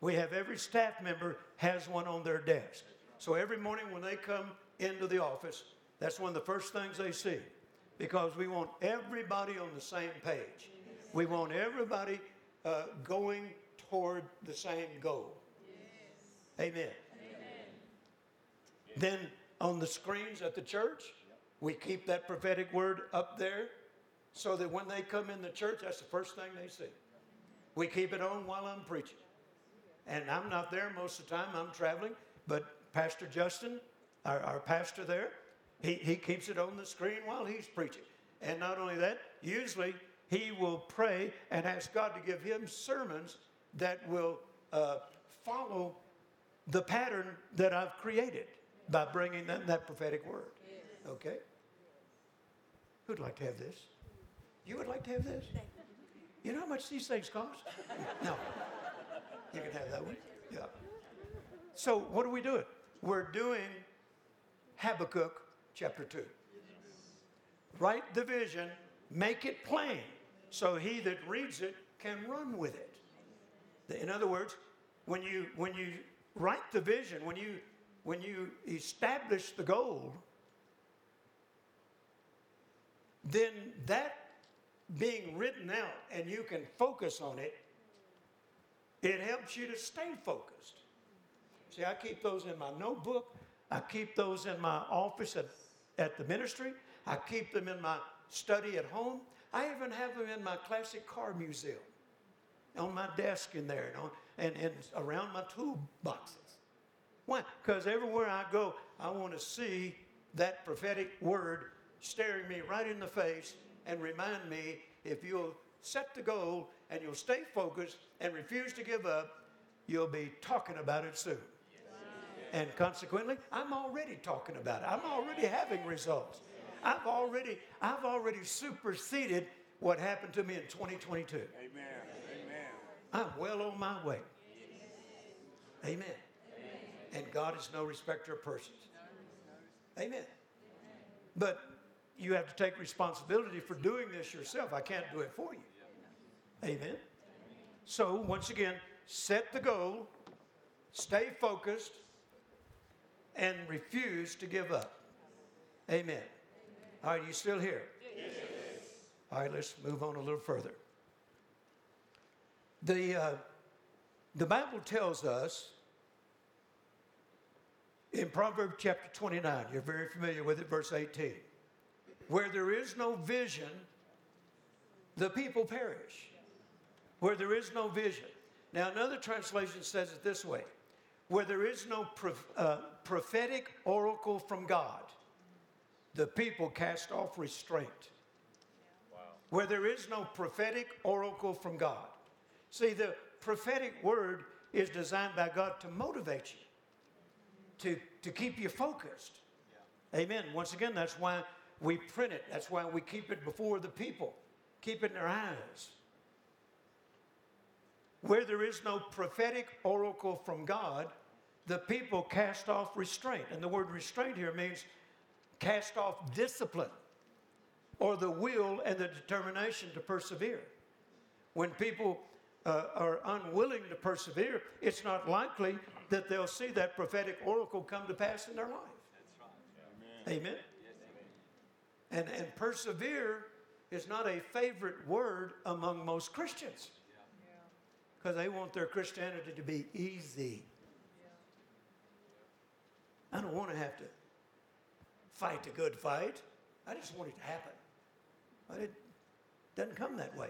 We have every staff member has one on their desk. So every morning when they come into the office, that's one of the first things they see because we want everybody on the same page. We want everybody uh, going toward the same goal. Amen. Amen. Then on the screens at the church, we keep that prophetic word up there so that when they come in the church, that's the first thing they see. We keep it on while I'm preaching. And I'm not there most of the time, I'm traveling, but Pastor Justin, our, our pastor there, he, he keeps it on the screen while he's preaching. And not only that, usually he will pray and ask God to give him sermons that will uh, follow the pattern that I've created by bringing them that prophetic word. Okay? Who'd like to have this? You would like to have this? You know how much these things cost? No. You can have that one. Yeah. So, what are we doing? We're doing Habakkuk chapter 2. Write the vision, make it plain, so he that reads it can run with it. In other words, when you, when you write the vision, when you, when you establish the goal, then that being written out and you can focus on it, it helps you to stay focused. See, I keep those in my notebook. I keep those in my office at, at the ministry. I keep them in my study at home. I even have them in my classic car museum on my desk in there and, on, and, and around my toolboxes. Why? Because everywhere I go, I want to see that prophetic word staring me right in the face and remind me if you'll set the goal and you'll stay focused and refuse to give up, you'll be talking about it soon. And consequently, I'm already talking about it. I'm already having results. I've already, I've already superseded what happened to me in 2022. Amen. Amen. I'm well on my way. Amen. And God is no respecter of persons. Amen. But you have to take responsibility for doing this yourself. I can't do it for you. Amen. So, once again, set the goal, stay focused, and refuse to give up. Amen. All right, you still here? Yes. All right, let's move on a little further. The, uh, the Bible tells us in Proverbs chapter 29, you're very familiar with it, verse 18. Where there is no vision, the people perish. Where there is no vision. Now, another translation says it this way where there is no uh, prophetic oracle from God, the people cast off restraint. Wow. Where there is no prophetic oracle from God. See, the prophetic word is designed by God to motivate you, to, to keep you focused. Yeah. Amen. Once again, that's why we print it. That's why we keep it before the people, keep it in their eyes. Where there is no prophetic oracle from God, the people cast off restraint. And the word restraint here means cast off discipline or the will and the determination to persevere. When people uh, are unwilling to persevere, it's not likely that they'll see that prophetic oracle come to pass in their life. Right. Amen. Amen. And, and persevere is not a favorite word among most Christians because they want their Christianity to be easy. I don't want to have to fight the good fight. I just want it to happen. But it doesn't come that way.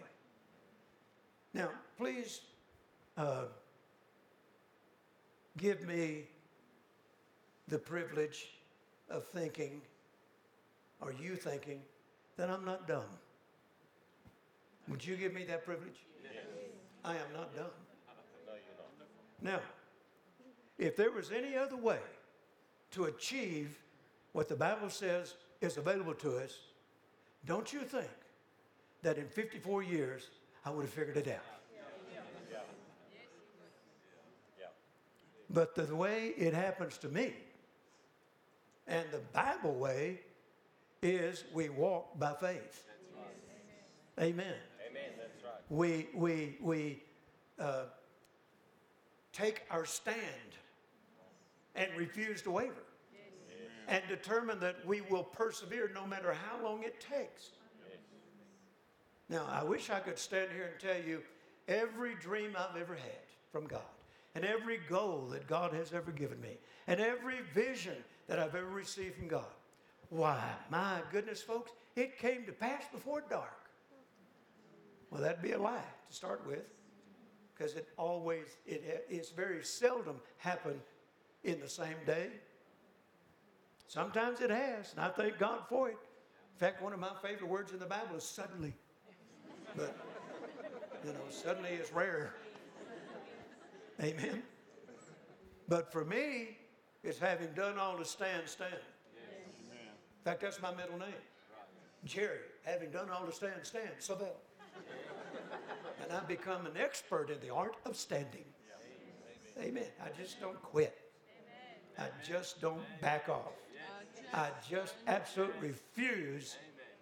Now, please uh, give me the privilege of thinking are you thinking that I'm not dumb? Would you give me that privilege? Yes. I am not dumb. No, you're not. Now, if there was any other way to achieve what the Bible says is available to us, don't you think that in 54 years I would have figured it out? But the way it happens to me, and the Bible way, is we walk by faith. Amen. Amen. That's right. We, we, we uh, take our stand and refuse to waver and determine that we will persevere no matter how long it takes. Now, I wish I could stand here and tell you every dream I've ever had from God, and every goal that God has ever given me, and every vision that I've ever received from God. Why, my goodness, folks, it came to pass before dark. Well, that'd be a lie to start with, because it always, it, it's very seldom happened in the same day. Sometimes it has, and I thank God for it. In fact, one of my favorite words in the Bible is suddenly. But, you know, suddenly is rare. Amen. But for me, it's having done all to stand, stand. In fact, that's my middle name. Jerry, having done all to stand, stand. Savelle. and I've become an expert in the art of standing. Amen. I just don't quit. I just don't back off. I just absolutely refuse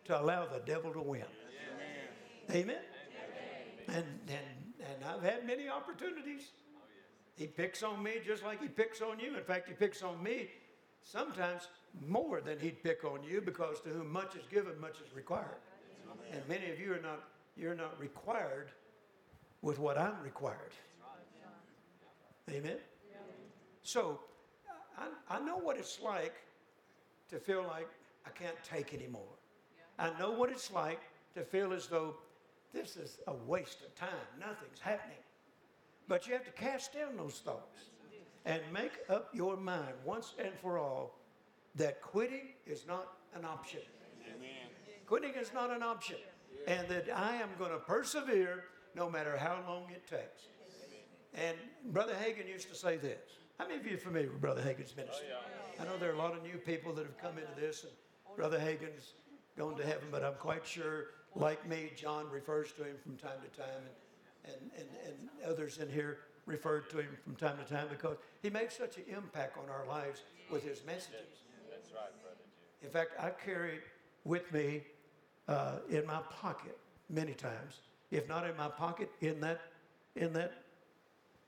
to allow the devil to win. Amen. And, and, and I've had many opportunities. Oh, he picks on me just like he picks on you. In fact, he picks on me sometimes more than he'd pick on you because to whom much is given, much is required. And many of you are not, you're not required with what I'm required. Amen. So I, I know what it's like to feel like I can't take anymore. I know what it's like to feel as though this is a waste of time. Nothing's happening. But you have to cast down those thoughts and make up your mind once and for all that quitting is not an option. Amen. Quitting is not an option. And that I am going to persevere no matter how long it takes. And Brother Hagin used to say this. How many of you are familiar with Brother Hagin's ministry? Oh, I know there are a lot of new people that have come into this, and Brother Hagin's gone to heaven, but I'm quite sure, like me, John refers to him from time to time, and, and, and, and others in here referred to him from time to time because he makes such an impact on our lives with his messages. That's right, brother. In fact, I carry it with me uh, in my pocket many times, if not in my pocket, in that, in that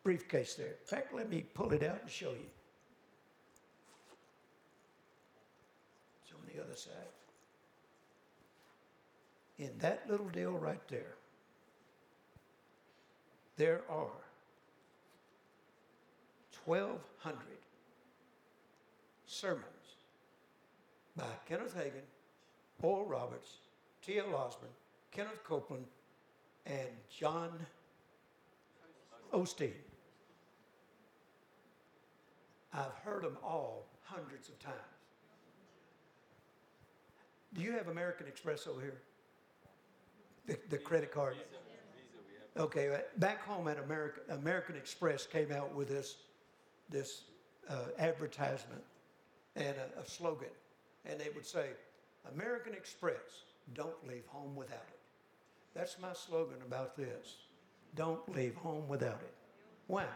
briefcase there. In fact, let me pull it out and show you. It's on the other side. In that little deal right there, there are 1,200 sermons by Kenneth Hagin, Oral Roberts, T.L. Osborn, Kenneth Copeland, and John Osteen. I've heard them all hundreds of times. Do you have American Express over here? The, the credit card? Okay, uh, back home at American, American Express came out with this, this uh, advertisement and a, a slogan. And they would say, American Express, don't leave home without it. That's my slogan about this. Don't leave home without it. Why?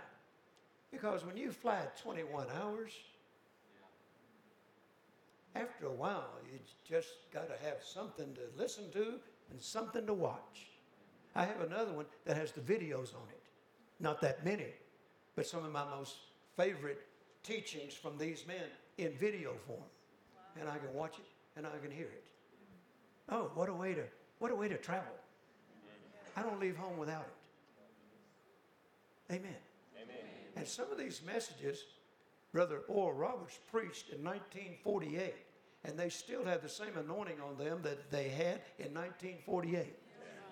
Because when you fly 21 hours, after a while, you just got to have something to listen to and something to watch. I have another one that has the videos on it. Not that many, but some of my most favorite teachings from these men in video form. And I can watch it and I can hear it. Oh, what a way to what a way to travel. I don't leave home without it. Amen. Amen. And some of these messages, Brother Oral Roberts preached in 1948, and they still have the same anointing on them that they had in 1948.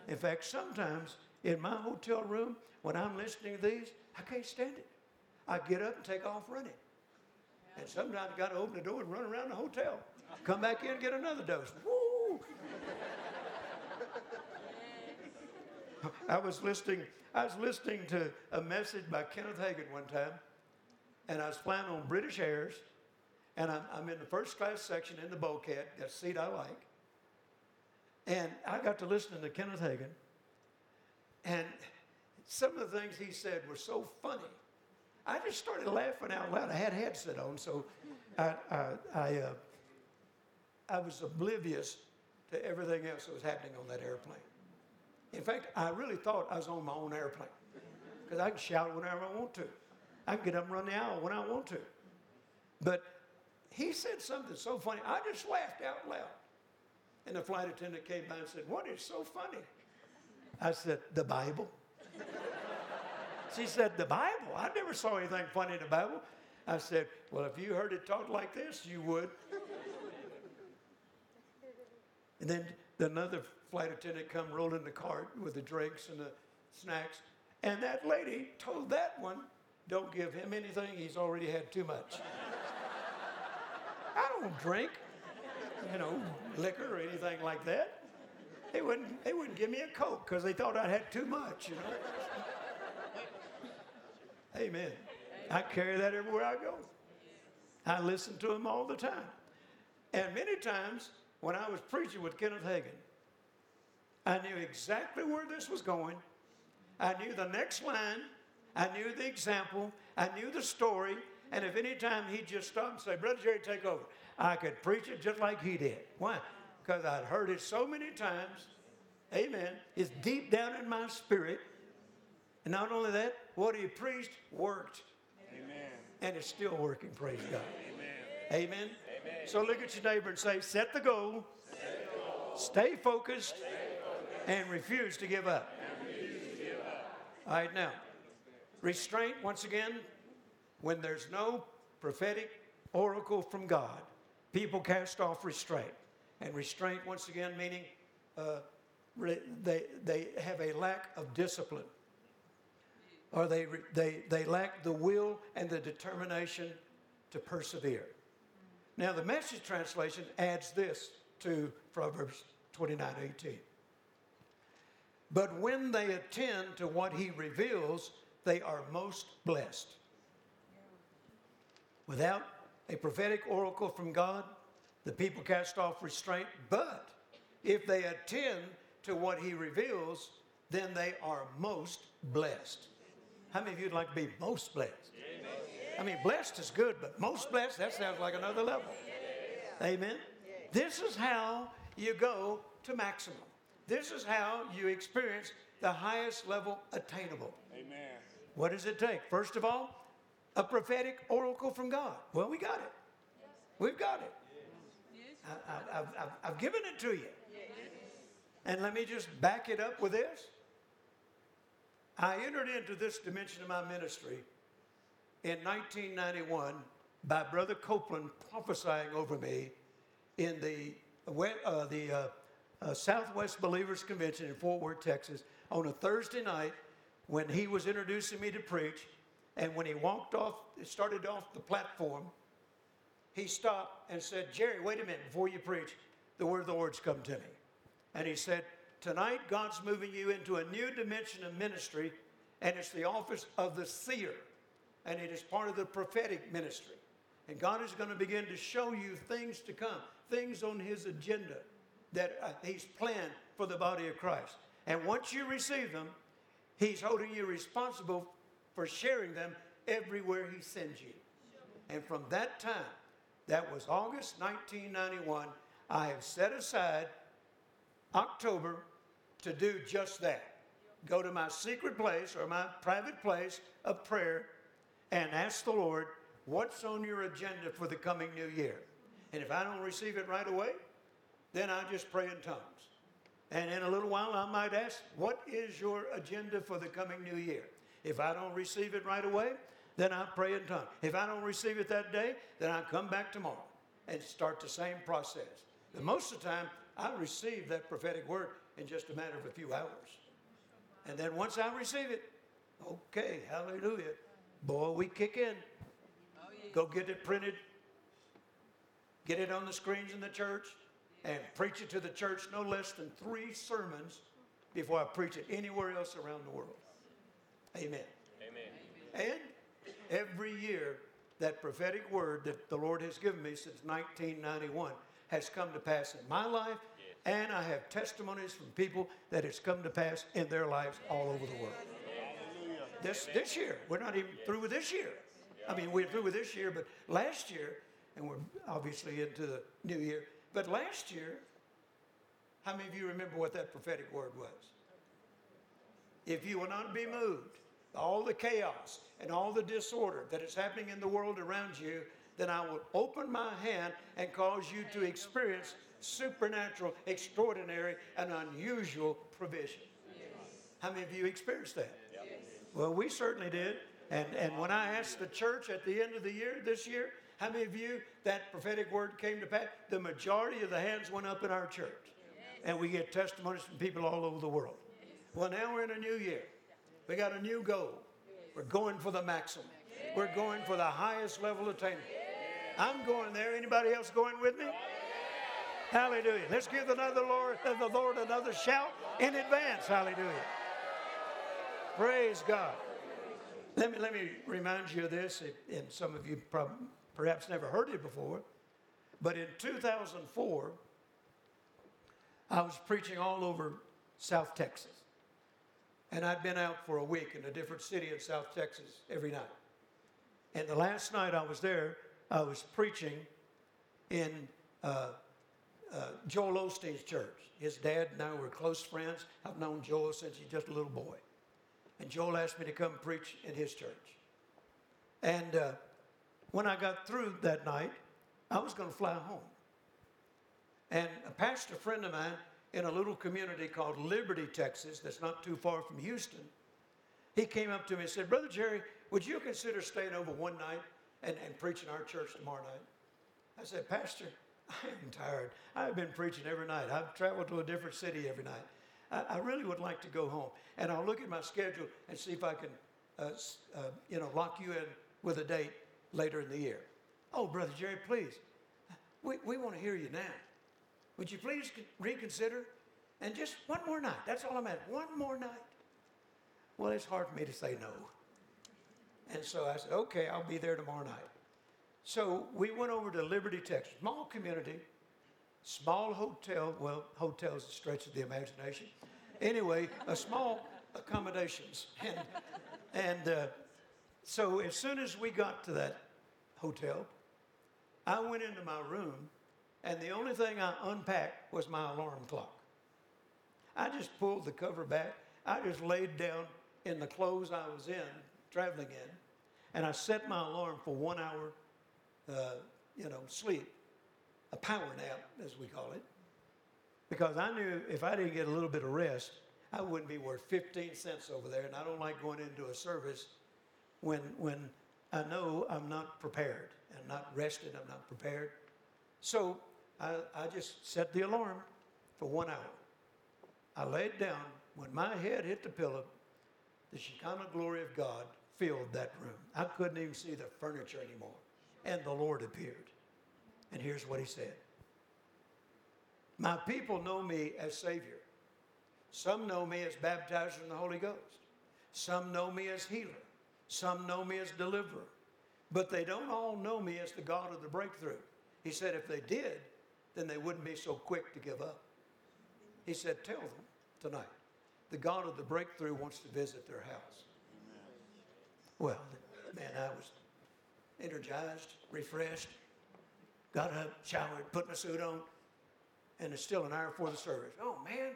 In fact, sometimes in my hotel room, when I'm listening to these, I can't stand it. I get up and take off running. And sometimes I got to open the door and run around the hotel. Come back in and get another dose. Woo! I was listening, I was listening to a message by Kenneth Hagin one time, and I was flying on British Airs, and I'm, I'm in the first class section in the bulkhead, that seat I like. And I got to listening to Kenneth Hagin, and some of the things he said were so funny. I just started laughing out loud. I had a headset on, so I, I, I, uh, I was oblivious to everything else that was happening on that airplane. In fact, I really thought I was on my own airplane because I can shout whenever I want to. I can get up and run the aisle when I want to. But he said something so funny, I just laughed out loud. And the flight attendant came by and said, What is so funny? I said, The Bible. She said, The Bible? I never saw anything funny in the Bible. I said, Well, if you heard it taught like this, you would. and then another flight attendant come rolling the cart with the drinks and the snacks. And that lady told that one, Don't give him anything, he's already had too much. I don't drink, you know, liquor or anything like that. They wouldn't, they wouldn't give me a Coke because they thought I had too much, you know. Amen. I carry that everywhere I go. I listen to him all the time. And many times when I was preaching with Kenneth Hagin, I knew exactly where this was going. I knew the next line. I knew the example. I knew the story. And if any time he'd just stop and say, Brother Jerry, take over, I could preach it just like he did. Why? Because I'd heard it so many times. Amen. It's deep down in my spirit. And not only that, what he preached worked. Amen. And it's still working, praise God. Amen. Amen. So look at your neighbor and say, set the goal, stay focused, and refuse to give up. All right, now, restraint, once again, when there's no prophetic oracle from God, people cast off restraint. And restraint, once again, meaning uh, re- they, they have a lack of discipline, or they, they, they lack the will and the determination to persevere. Now, the message translation adds this to Proverbs 29 18. But when they attend to what he reveals, they are most blessed. Without a prophetic oracle from God, the people cast off restraint. But if they attend to what he reveals, then they are most blessed. How many of you would like to be most blessed? I mean, blessed is good, but most blessed, that sounds like another level. Amen. This is how you go to maximum. This is how you experience the highest level attainable. Amen. What does it take? First of all, a prophetic oracle from God. Well, we got it. We've got it. I, have I've, I've given it to you. And let me just back it up with this. I entered into this dimension of my ministry in 1991 by Brother Copeland prophesying over me in the, uh, the uh, uh, Southwest Believers Convention in Fort Worth, Texas, on a Thursday night when he was introducing me to preach. And when he walked off, started off the platform, he stopped and said, Jerry, wait a minute before you preach. The word of the Lord's come to me. And he said, Tonight, God's moving you into a new dimension of ministry, and it's the office of the seer, and it is part of the prophetic ministry. And God is going to begin to show you things to come, things on His agenda that uh, He's planned for the body of Christ. And once you receive them, He's holding you responsible for sharing them everywhere He sends you. And from that time, that was August 1991, I have set aside October to do just that. Go to my secret place or my private place of prayer and ask the Lord, what's on your agenda for the coming new year? And if I don't receive it right away, then I just pray in tongues. And in a little while, I might ask, What is your agenda for the coming new year? If I don't receive it right away, then I pray in tongues. If I don't receive it that day, then I come back tomorrow and start the same process. And most of the time, I receive that prophetic word in just a matter of a few hours. And then once I receive it, okay, hallelujah. Boy, we kick in. Go get it printed, get it on the screens in the church, and preach it to the church no less than three sermons before I preach it anywhere else around the world. Amen. Amen. And every year that prophetic word that the Lord has given me since 1991 has come to pass in my life, and I have testimonies from people that it's come to pass in their lives all over the world. This, this year, we're not even through with this year. I mean, we're through with this year, but last year, and we're obviously into the new year, but last year, how many of you remember what that prophetic word was? If you will not be moved, all the chaos and all the disorder that is happening in the world around you, then I will open my hand and cause you to experience supernatural, extraordinary, and unusual provision. How many of you experienced that? Well, we certainly did. And, and when I asked the church at the end of the year, this year, how many of you that prophetic word came to pass? The majority of the hands went up in our church. And we get testimonies from people all over the world. Well, now we're in a new year. We got a new goal. We're going for the maximum. We're going for the highest level attainment. I'm going there. Anybody else going with me? Hallelujah. Let's give another Lord, the Lord another shout in advance. Hallelujah. Praise God. Let me, let me remind you of this, and some of you probably, perhaps never heard it before, but in 2004, I was preaching all over South Texas. And I'd been out for a week in a different city in South Texas every night. And the last night I was there, I was preaching in uh, uh, Joel Osteen's church. His dad and I were close friends. I've known Joel since he's just a little boy. And Joel asked me to come preach in his church. And uh, when I got through that night, I was going to fly home. And a pastor friend of mine in a little community called Liberty, Texas, that's not too far from Houston, he came up to me and said, Brother Jerry, would you consider staying over one night and, and preaching our church tomorrow night? I said, Pastor, I am tired. I've been preaching every night. I've traveled to a different city every night. I, I really would like to go home. And I'll look at my schedule and see if I can, uh, uh, you know, lock you in with a date later in the year. Oh, Brother Jerry, please. We, we want to hear you now. Would you please reconsider? And just one more night. That's all I'm at. One more night. Well, it's hard for me to say no. And so I said, okay, I'll be there tomorrow night. So we went over to Liberty, Texas, small community, small hotel. Well, hotel's a stretch of the imagination. Anyway, a small accommodations. And, and uh, so as soon as we got to that hotel, I went into my room and the only thing I unpacked was my alarm clock. I just pulled the cover back. I just laid down in the clothes I was in, traveling in, and I set my alarm for one hour, uh, you know, sleep, a power nap, as we call it, because I knew if I didn't get a little bit of rest, I wouldn't be worth 15 cents over there, and I don't like going into a service when when I know I'm not prepared and not rested, I'm not prepared. So I, I just set the alarm for one hour. I laid down. When my head hit the pillow, the Shekinah glory of God filled that room. I couldn't even see the furniture anymore. And the Lord appeared. And here's what he said My people know me as Savior. Some know me as baptizer in the Holy Ghost. Some know me as healer. Some know me as deliverer. But they don't all know me as the God of the breakthrough. He said, if they did, then they wouldn't be so quick to give up. He said, Tell them tonight, the God of the breakthrough wants to visit their house. Well, man, I was energized, refreshed, got up, showered, put my suit on, and it's still an hour before the service. Oh, man,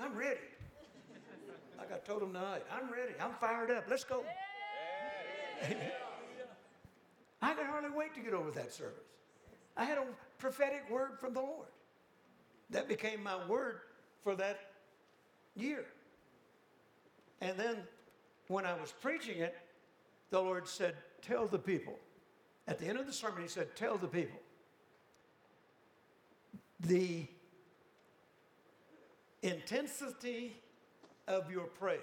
I'm ready. Like I told him tonight, I'm ready. I'm fired up. Let's go. I can hardly wait to get over that service. I had a prophetic word from the Lord. That became my word for that year. And then when I was preaching it, the Lord said, Tell the people. At the end of the sermon, He said, Tell the people. The intensity of your praise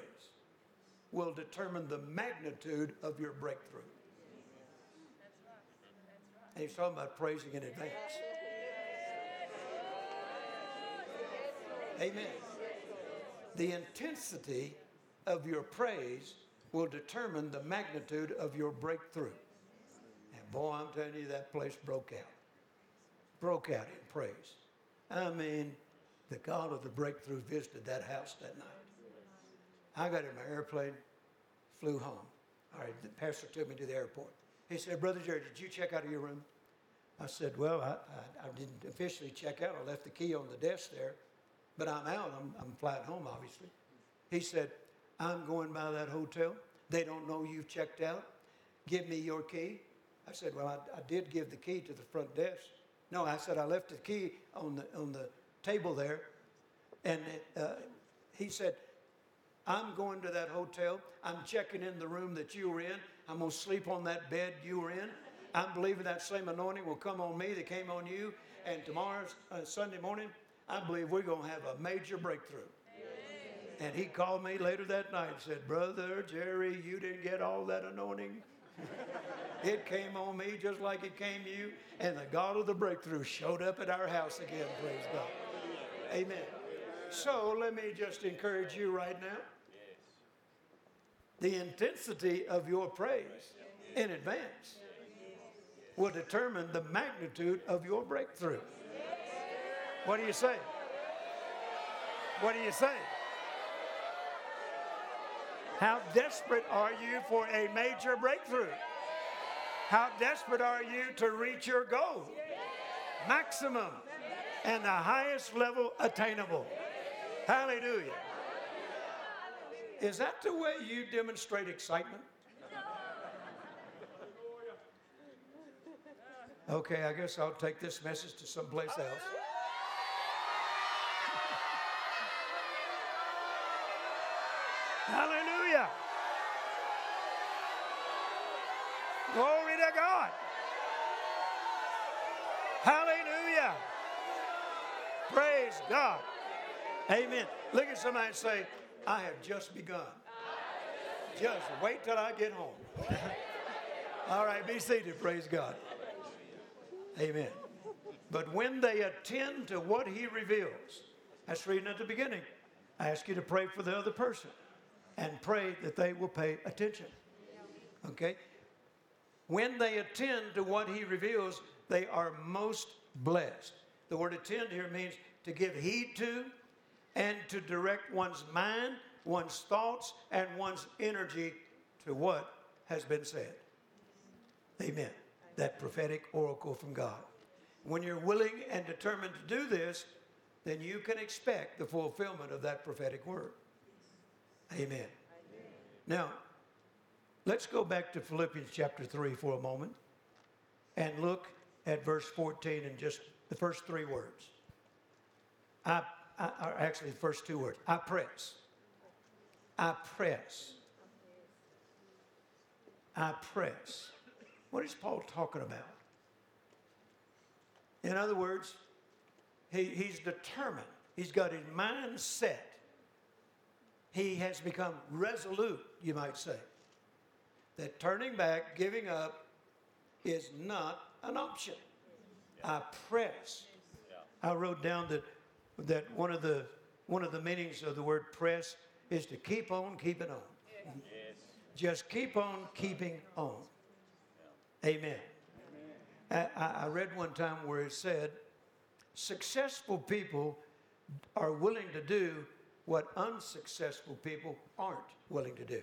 will determine the magnitude of your breakthrough. And he's talking about praising in advance. Amen. The intensity of your praise will determine the magnitude of your breakthrough. And boy, I'm telling you, that place broke out. Broke out in praise. I mean, the God of the breakthrough visited that house that night. I got in my airplane, flew home. All right, the pastor took me to the airport. He said, Brother Jerry, did you check out of your room? I said, Well, I, I, I didn't officially check out. I left the key on the desk there, but I'm out. I'm, I'm flying home, obviously. He said, I'm going by that hotel. They don't know you've checked out. Give me your key. I said, Well, I, I did give the key to the front desk. No, I said, I left the key on the, on the table there. And uh, he said, I'm going to that hotel. I'm checking in the room that you were in. I'm going to sleep on that bed you were in. I'm believing that same anointing will come on me that came on you. And tomorrow, uh, Sunday morning, I believe we're going to have a major breakthrough. And he called me later that night and said, Brother Jerry, you didn't get all that anointing. it came on me just like it came to you. And the God of the breakthrough showed up at our house again, praise God. Amen. So let me just encourage you right now. The intensity of your praise in advance will determine the magnitude of your breakthrough. What do you say? What do you say? How desperate are you for a major breakthrough? How desperate are you to reach your goal? Maximum and the highest level attainable. Hallelujah. Is that the way you demonstrate excitement? Okay, I guess I'll take this message to someplace else. Hallelujah. Glory to God. Hallelujah. Praise God. Amen. Look at somebody and say, I have just begun. Just wait till I get home. All right, be seated. Praise God. Amen. But when they attend to what he reveals, that's reading at the beginning. I ask you to pray for the other person and pray that they will pay attention. Okay? When they attend to what he reveals, they are most blessed. The word attend here means to give heed to and to direct one's mind, one's thoughts, and one's energy to what has been said. Amen. That prophetic oracle from God. When you're willing and determined to do this, then you can expect the fulfillment of that prophetic word. Amen. Amen. Now, let's go back to Philippians chapter 3 for a moment and look at verse 14 and just the first three words. I, I, or actually, the first two words. I press. I press. I press. What is Paul talking about? In other words, he, he's determined. He's got his mind set. He has become resolute, you might say, that turning back, giving up, is not an option. I press. I wrote down that, that one, of the, one of the meanings of the word press is to keep on keeping on. Yes. Just keep on keeping on. Amen. I, I read one time where it said, successful people are willing to do what unsuccessful people aren't willing to do.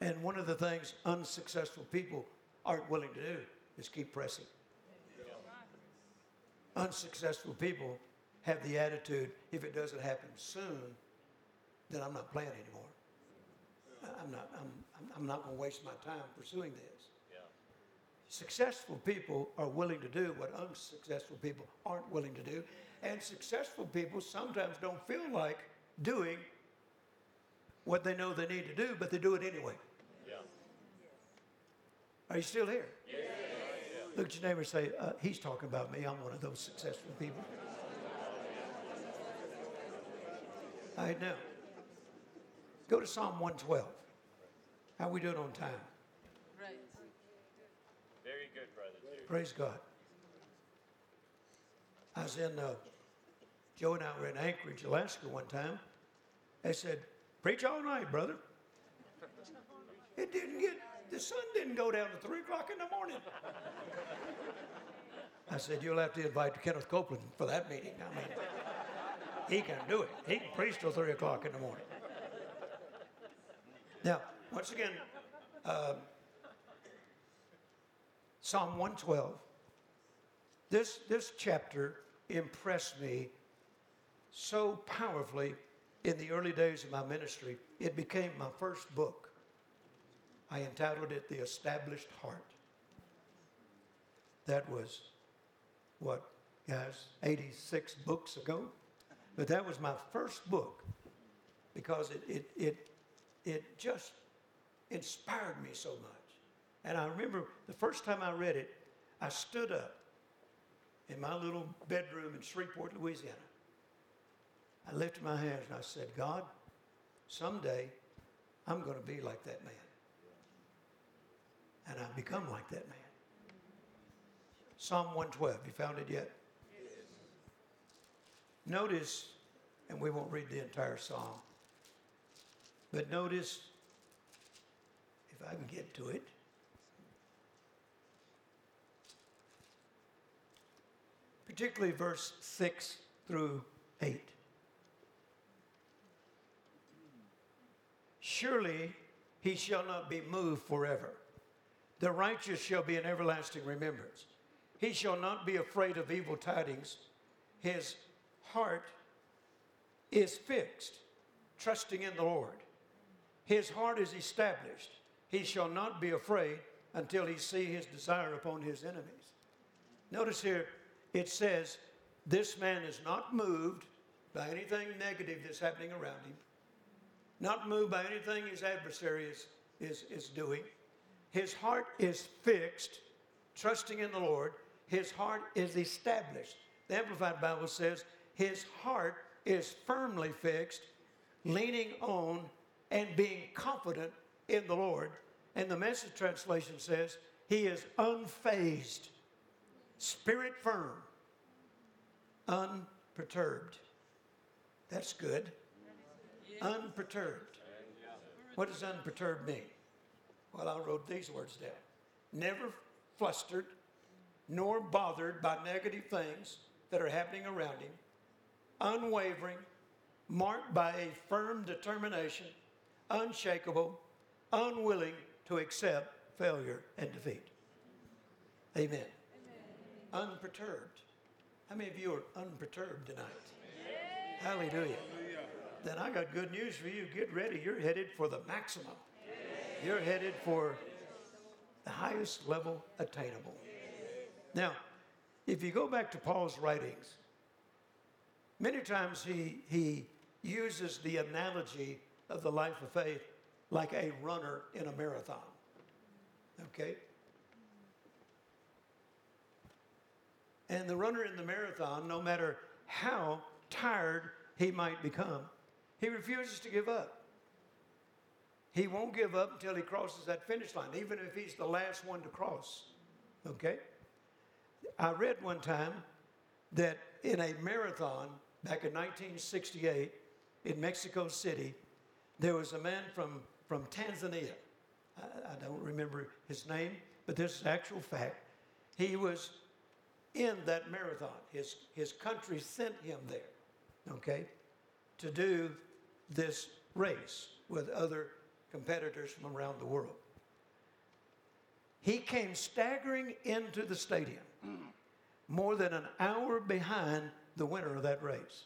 And one of the things unsuccessful people aren't willing to do is keep pressing. Unsuccessful people have the attitude if it doesn't happen soon, then I'm not playing anymore. I'm not, I'm, I'm not going to waste my time pursuing this. Yeah. Successful people are willing to do what unsuccessful people aren't willing to do. And successful people sometimes don't feel like doing what they know they need to do, but they do it anyway. Yeah. Are you still here? Yeah. Look at your neighbor and say, uh, He's talking about me. I'm one of those successful people. All right, know. go to Psalm 112. How we doing on time? Right. Very good, brother. Praise God. I was in, uh, Joe and I were in Anchorage, Alaska one time. They said, Preach all night, brother. It didn't get, the sun didn't go down to 3 o'clock in the morning. I said, You'll have to invite Kenneth Copeland for that meeting. I mean, he can do it. He can preach till 3 o'clock in the morning. Now, once again, um, Psalm 112. This, this chapter impressed me so powerfully in the early days of my ministry. It became my first book. I entitled it The Established Heart. That was, what, guys, 86 books ago? But that was my first book because it, it, it, it just inspired me so much. And I remember the first time I read it, I stood up in my little bedroom in Shreveport, Louisiana. I lifted my hands and I said, God, someday I'm going to be like that man. And I've become like that man. Psalm 112, you found it yet? Notice, and we won't read the entire psalm, but notice, if I can get to it, particularly verse 6 through 8. Surely he shall not be moved forever. The righteous shall be an everlasting remembrance. He shall not be afraid of evil tidings. His heart is fixed, trusting in the Lord. His heart is established. He shall not be afraid until he see his desire upon his enemies. Notice here, it says, This man is not moved by anything negative that's happening around him, not moved by anything his adversary is, is, is doing. His heart is fixed, trusting in the Lord. His heart is established. The Amplified Bible says, His heart is firmly fixed, leaning on and being confident in the Lord. And the message translation says, He is unfazed spirit firm, unperturbed. That's good. Unperturbed. What does unperturbed mean? Well, I wrote these words down. Never flustered nor bothered by negative things that are happening around him, unwavering, marked by a firm determination, unshakable, unwilling to accept failure and defeat. Amen unperturbed. How many of you are unperturbed tonight? Hallelujah. Then I got good news for you. Get ready. You're headed for the maximum. You're headed for the highest level attainable. Now, if you go back to Paul's writings, many times he, he uses the analogy of the life of faith like a runner in a marathon. Okay? And the runner in the marathon, no matter how tired he might become, he refuses to give up. He won't give up until he crosses that finish line, even if he's the last one to cross. Okay? I read one time that in a marathon back in 1968 in Mexico City, there was a man from, from Tanzania. I, I don't remember his name, but this is actual fact. He was in that marathon. His, his country sent him there, okay, to do this race with other competitors from around the world. He came staggering into the stadium more than an hour behind the winner of that race.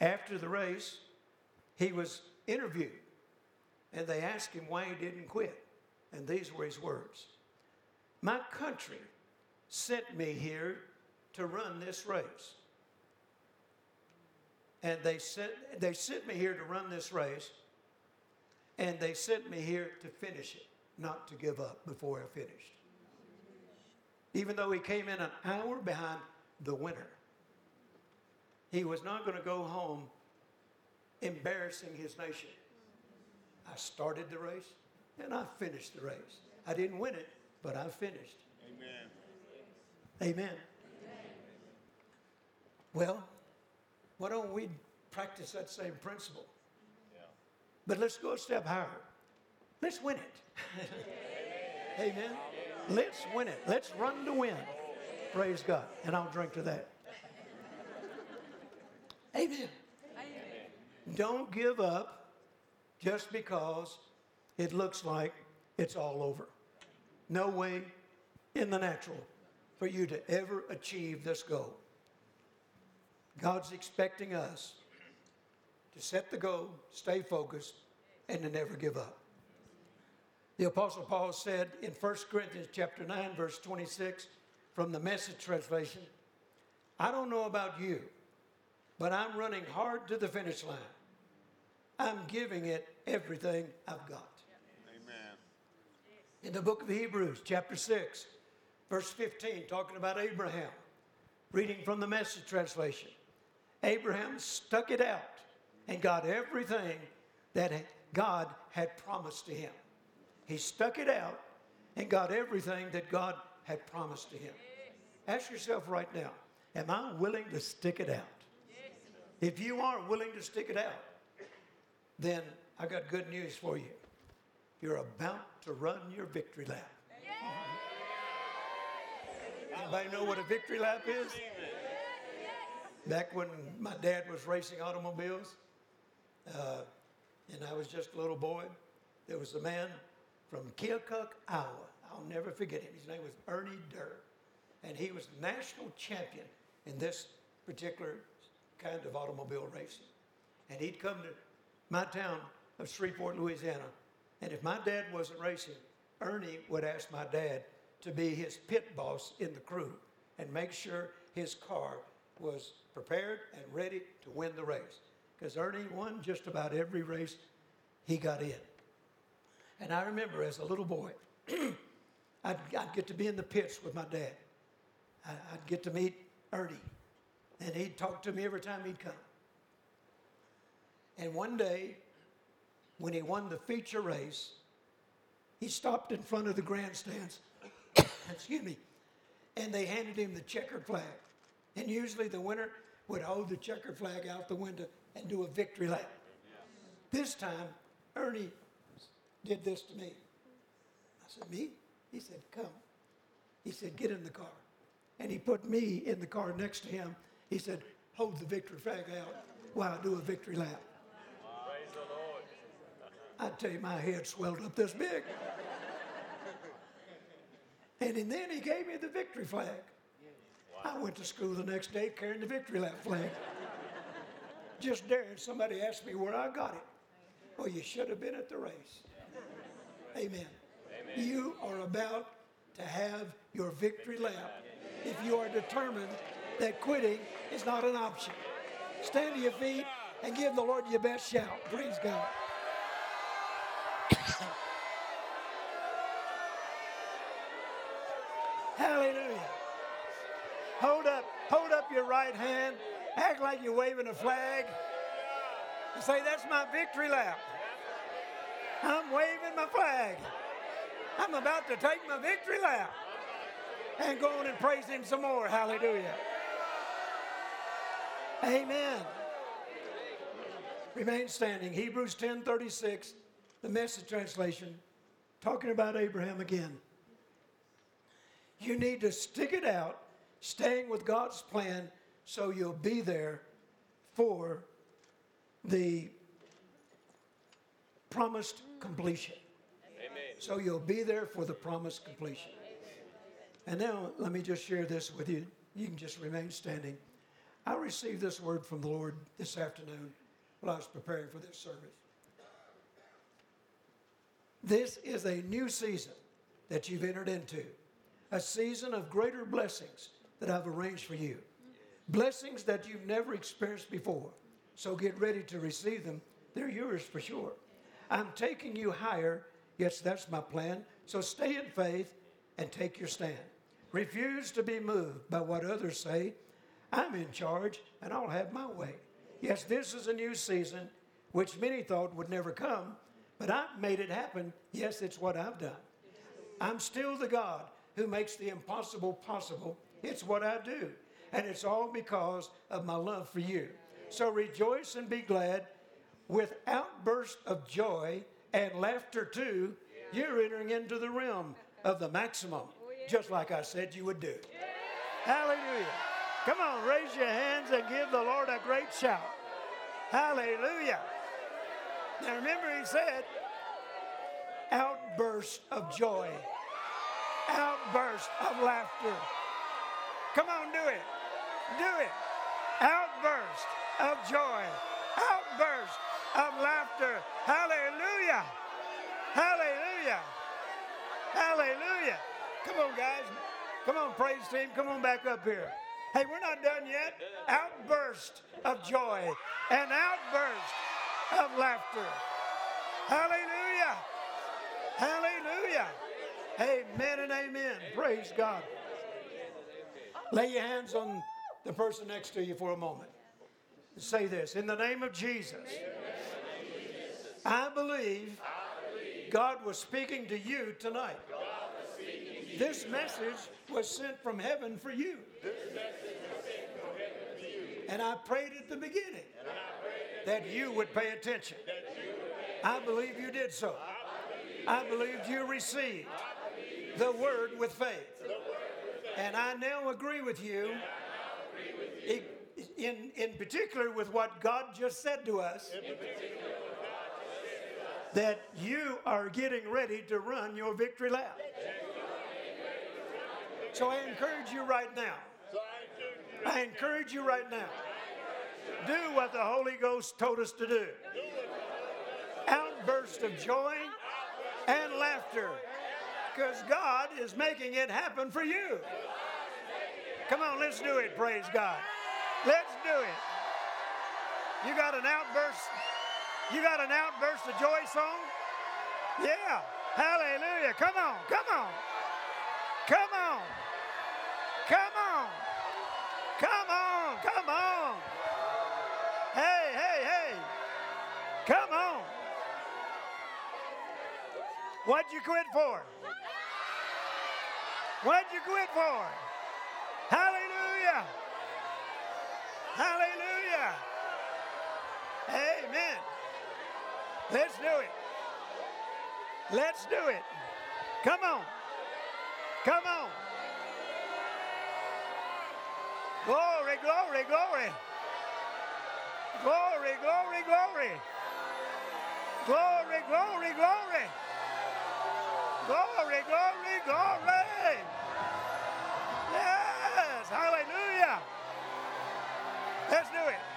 After the race, he was interviewed, and they asked him why he didn't quit. And these were his words My country sent me here to run this race. And they sent, they sent me here to run this race, and they sent me here to finish it, not to give up before I finished. Even though he came in an hour behind the winner, he was not going to go home embarrassing his nation. I started the race and I finished the race. I didn't win it, but I finished. Amen. Amen. Well, why don't we practice that same principle? Yeah. But let's go a step higher. Let's win it. Amen. Let's win it. Let's run to win. Praise God. And I'll drink to that. Amen. Don't give up just because it looks like it's all over. No way in the natural for you to ever achieve this goal. God's expecting us to set the goal, stay focused, and to never give up. The apostle Paul said in 1 Corinthians chapter 9 verse 26 from the message translation, I don't know about you, but I'm running hard to the finish line. I'm giving it everything I've got. Amen. In the book of Hebrews, chapter 6, verse 15, talking about Abraham, reading from the message translation. Abraham stuck it out and got everything that God had promised to him. He stuck it out and got everything that God had promised to him. Ask yourself right now, am I willing to stick it out? If you are willing to stick it out, then I've got good news for you. You're about to run your victory lap. Anybody know what a victory lap is? Back when my dad was racing automobiles, uh, and I was just a little boy, there was a man from Keokuk, Iowa. I'll never forget him. His name was Ernie Derr, and he was national champion in this particular kind of automobile racing. And he'd come to my town of Shreveport, Louisiana, and if my dad wasn't racing, Ernie would ask my dad to be his pit boss in the crew and make sure his car was prepared and ready to win the race. Because Ernie won just about every race he got in. And I remember as a little boy, I'd, I'd, get to be in the pits with my dad. I, I'd get to meet Ernie, and he'd talk to me every time he'd come. And one day, when he won the feature race, he stopped in front of the grandstands, excuse me, and they handed him the checkered flag. And usually the winner would hold the checkered flag out the window and do a victory lap. This time, Ernie did this to me. I said, Me? He said, Come. He said, Get in the car. And he put me in the car next to him. He said, Hold the victory flag out while I do a victory lap. Praise the Lord. I tell you, my head swelled up this big. And then he gave me the victory flag. I went to school the next day carrying the victory lap flag. Just daring somebody asked me where I got it. Well, you should have been at the race. Amen. Amen. You are about to have your victory lap if you are determined that quitting is not an option. Stand to your feet and give the Lord your best shout. Praise God. Hallelujah. Hold up, hold up your right hand. Act like you're waving a flag. And say, that's my victory lap. I'm waving my flag. I'm about to take my victory lap and go on and praise him some more. Hallelujah. Amen. Remain standing. Hebrews 10 36, the message translation, talking about Abraham again. You need to stick it out, staying with God's plan, so you'll be there for the promised completion. Amen. So you'll be there for the promised completion. And now let me just share this with you. You can just remain standing. I received this word from the Lord this afternoon while I was preparing for this service. This is a new season that you've entered into, a season of greater blessings that I've arranged for you. Blessings that you've never experienced before. So get ready to receive them. They're yours for sure. I'm taking you higher. Yes, that's my plan. So stay in faith and take your stand. Refuse to be moved by what others say. I'm in charge and I'll have my way. Yes, this is a new season, which many thought would never come, but I've made it happen. Yes, it's what I've done. I'm still the God who makes the impossible possible. It's what I do. And it's all because of my love for you. So rejoice and be glad with outbursts of joy and laughter too, you're entering into the realm of the maximum, just like I said you would do. Hallelujah. Come on, raise your hands and give the Lord a great shout. Hallelujah. Now remember, he said, outburst of joy, outburst of laughter. Come on, do it. Do it. Outburst of joy, outburst of laughter. Hallelujah. Hallelujah. Hallelujah. Come on, guys. Come on, praise team. Come on back up here. Hey, we're not done yet. Outburst of joy and outburst of laughter. Hallelujah. Hallelujah. Amen and amen. Praise God. Lay your hands on the person next to you for a moment. Say this In the name of Jesus, I believe God was speaking to you tonight. This message was sent from heaven for you. And I prayed at the beginning that you would pay attention. I believe you did so. I believed you received the word with faith. And I now agree with you, in, in particular with what God just said to us, that you are getting ready to run your victory lap. So I encourage you right now. I encourage you right now. Do what the Holy Ghost told us to do. Outburst of joy and laughter. Because God is making it happen for you. Come on, let's do it, praise God. Do it. You got an outburst? You got an outburst of joy song? Yeah. Hallelujah. Come on, come on. Come on. Come on. Come on. Come on. Hey, hey, hey. Come on. What'd you quit for? What'd you quit for? Hallelujah. Hallelujah. Amen. Let's do it. Let's do it. Come on. Come on. Glory, glory, glory. Glory, glory, glory. Glory, glory, glory. Glory, glory, glory. Yes, hallelujah. Let's do it.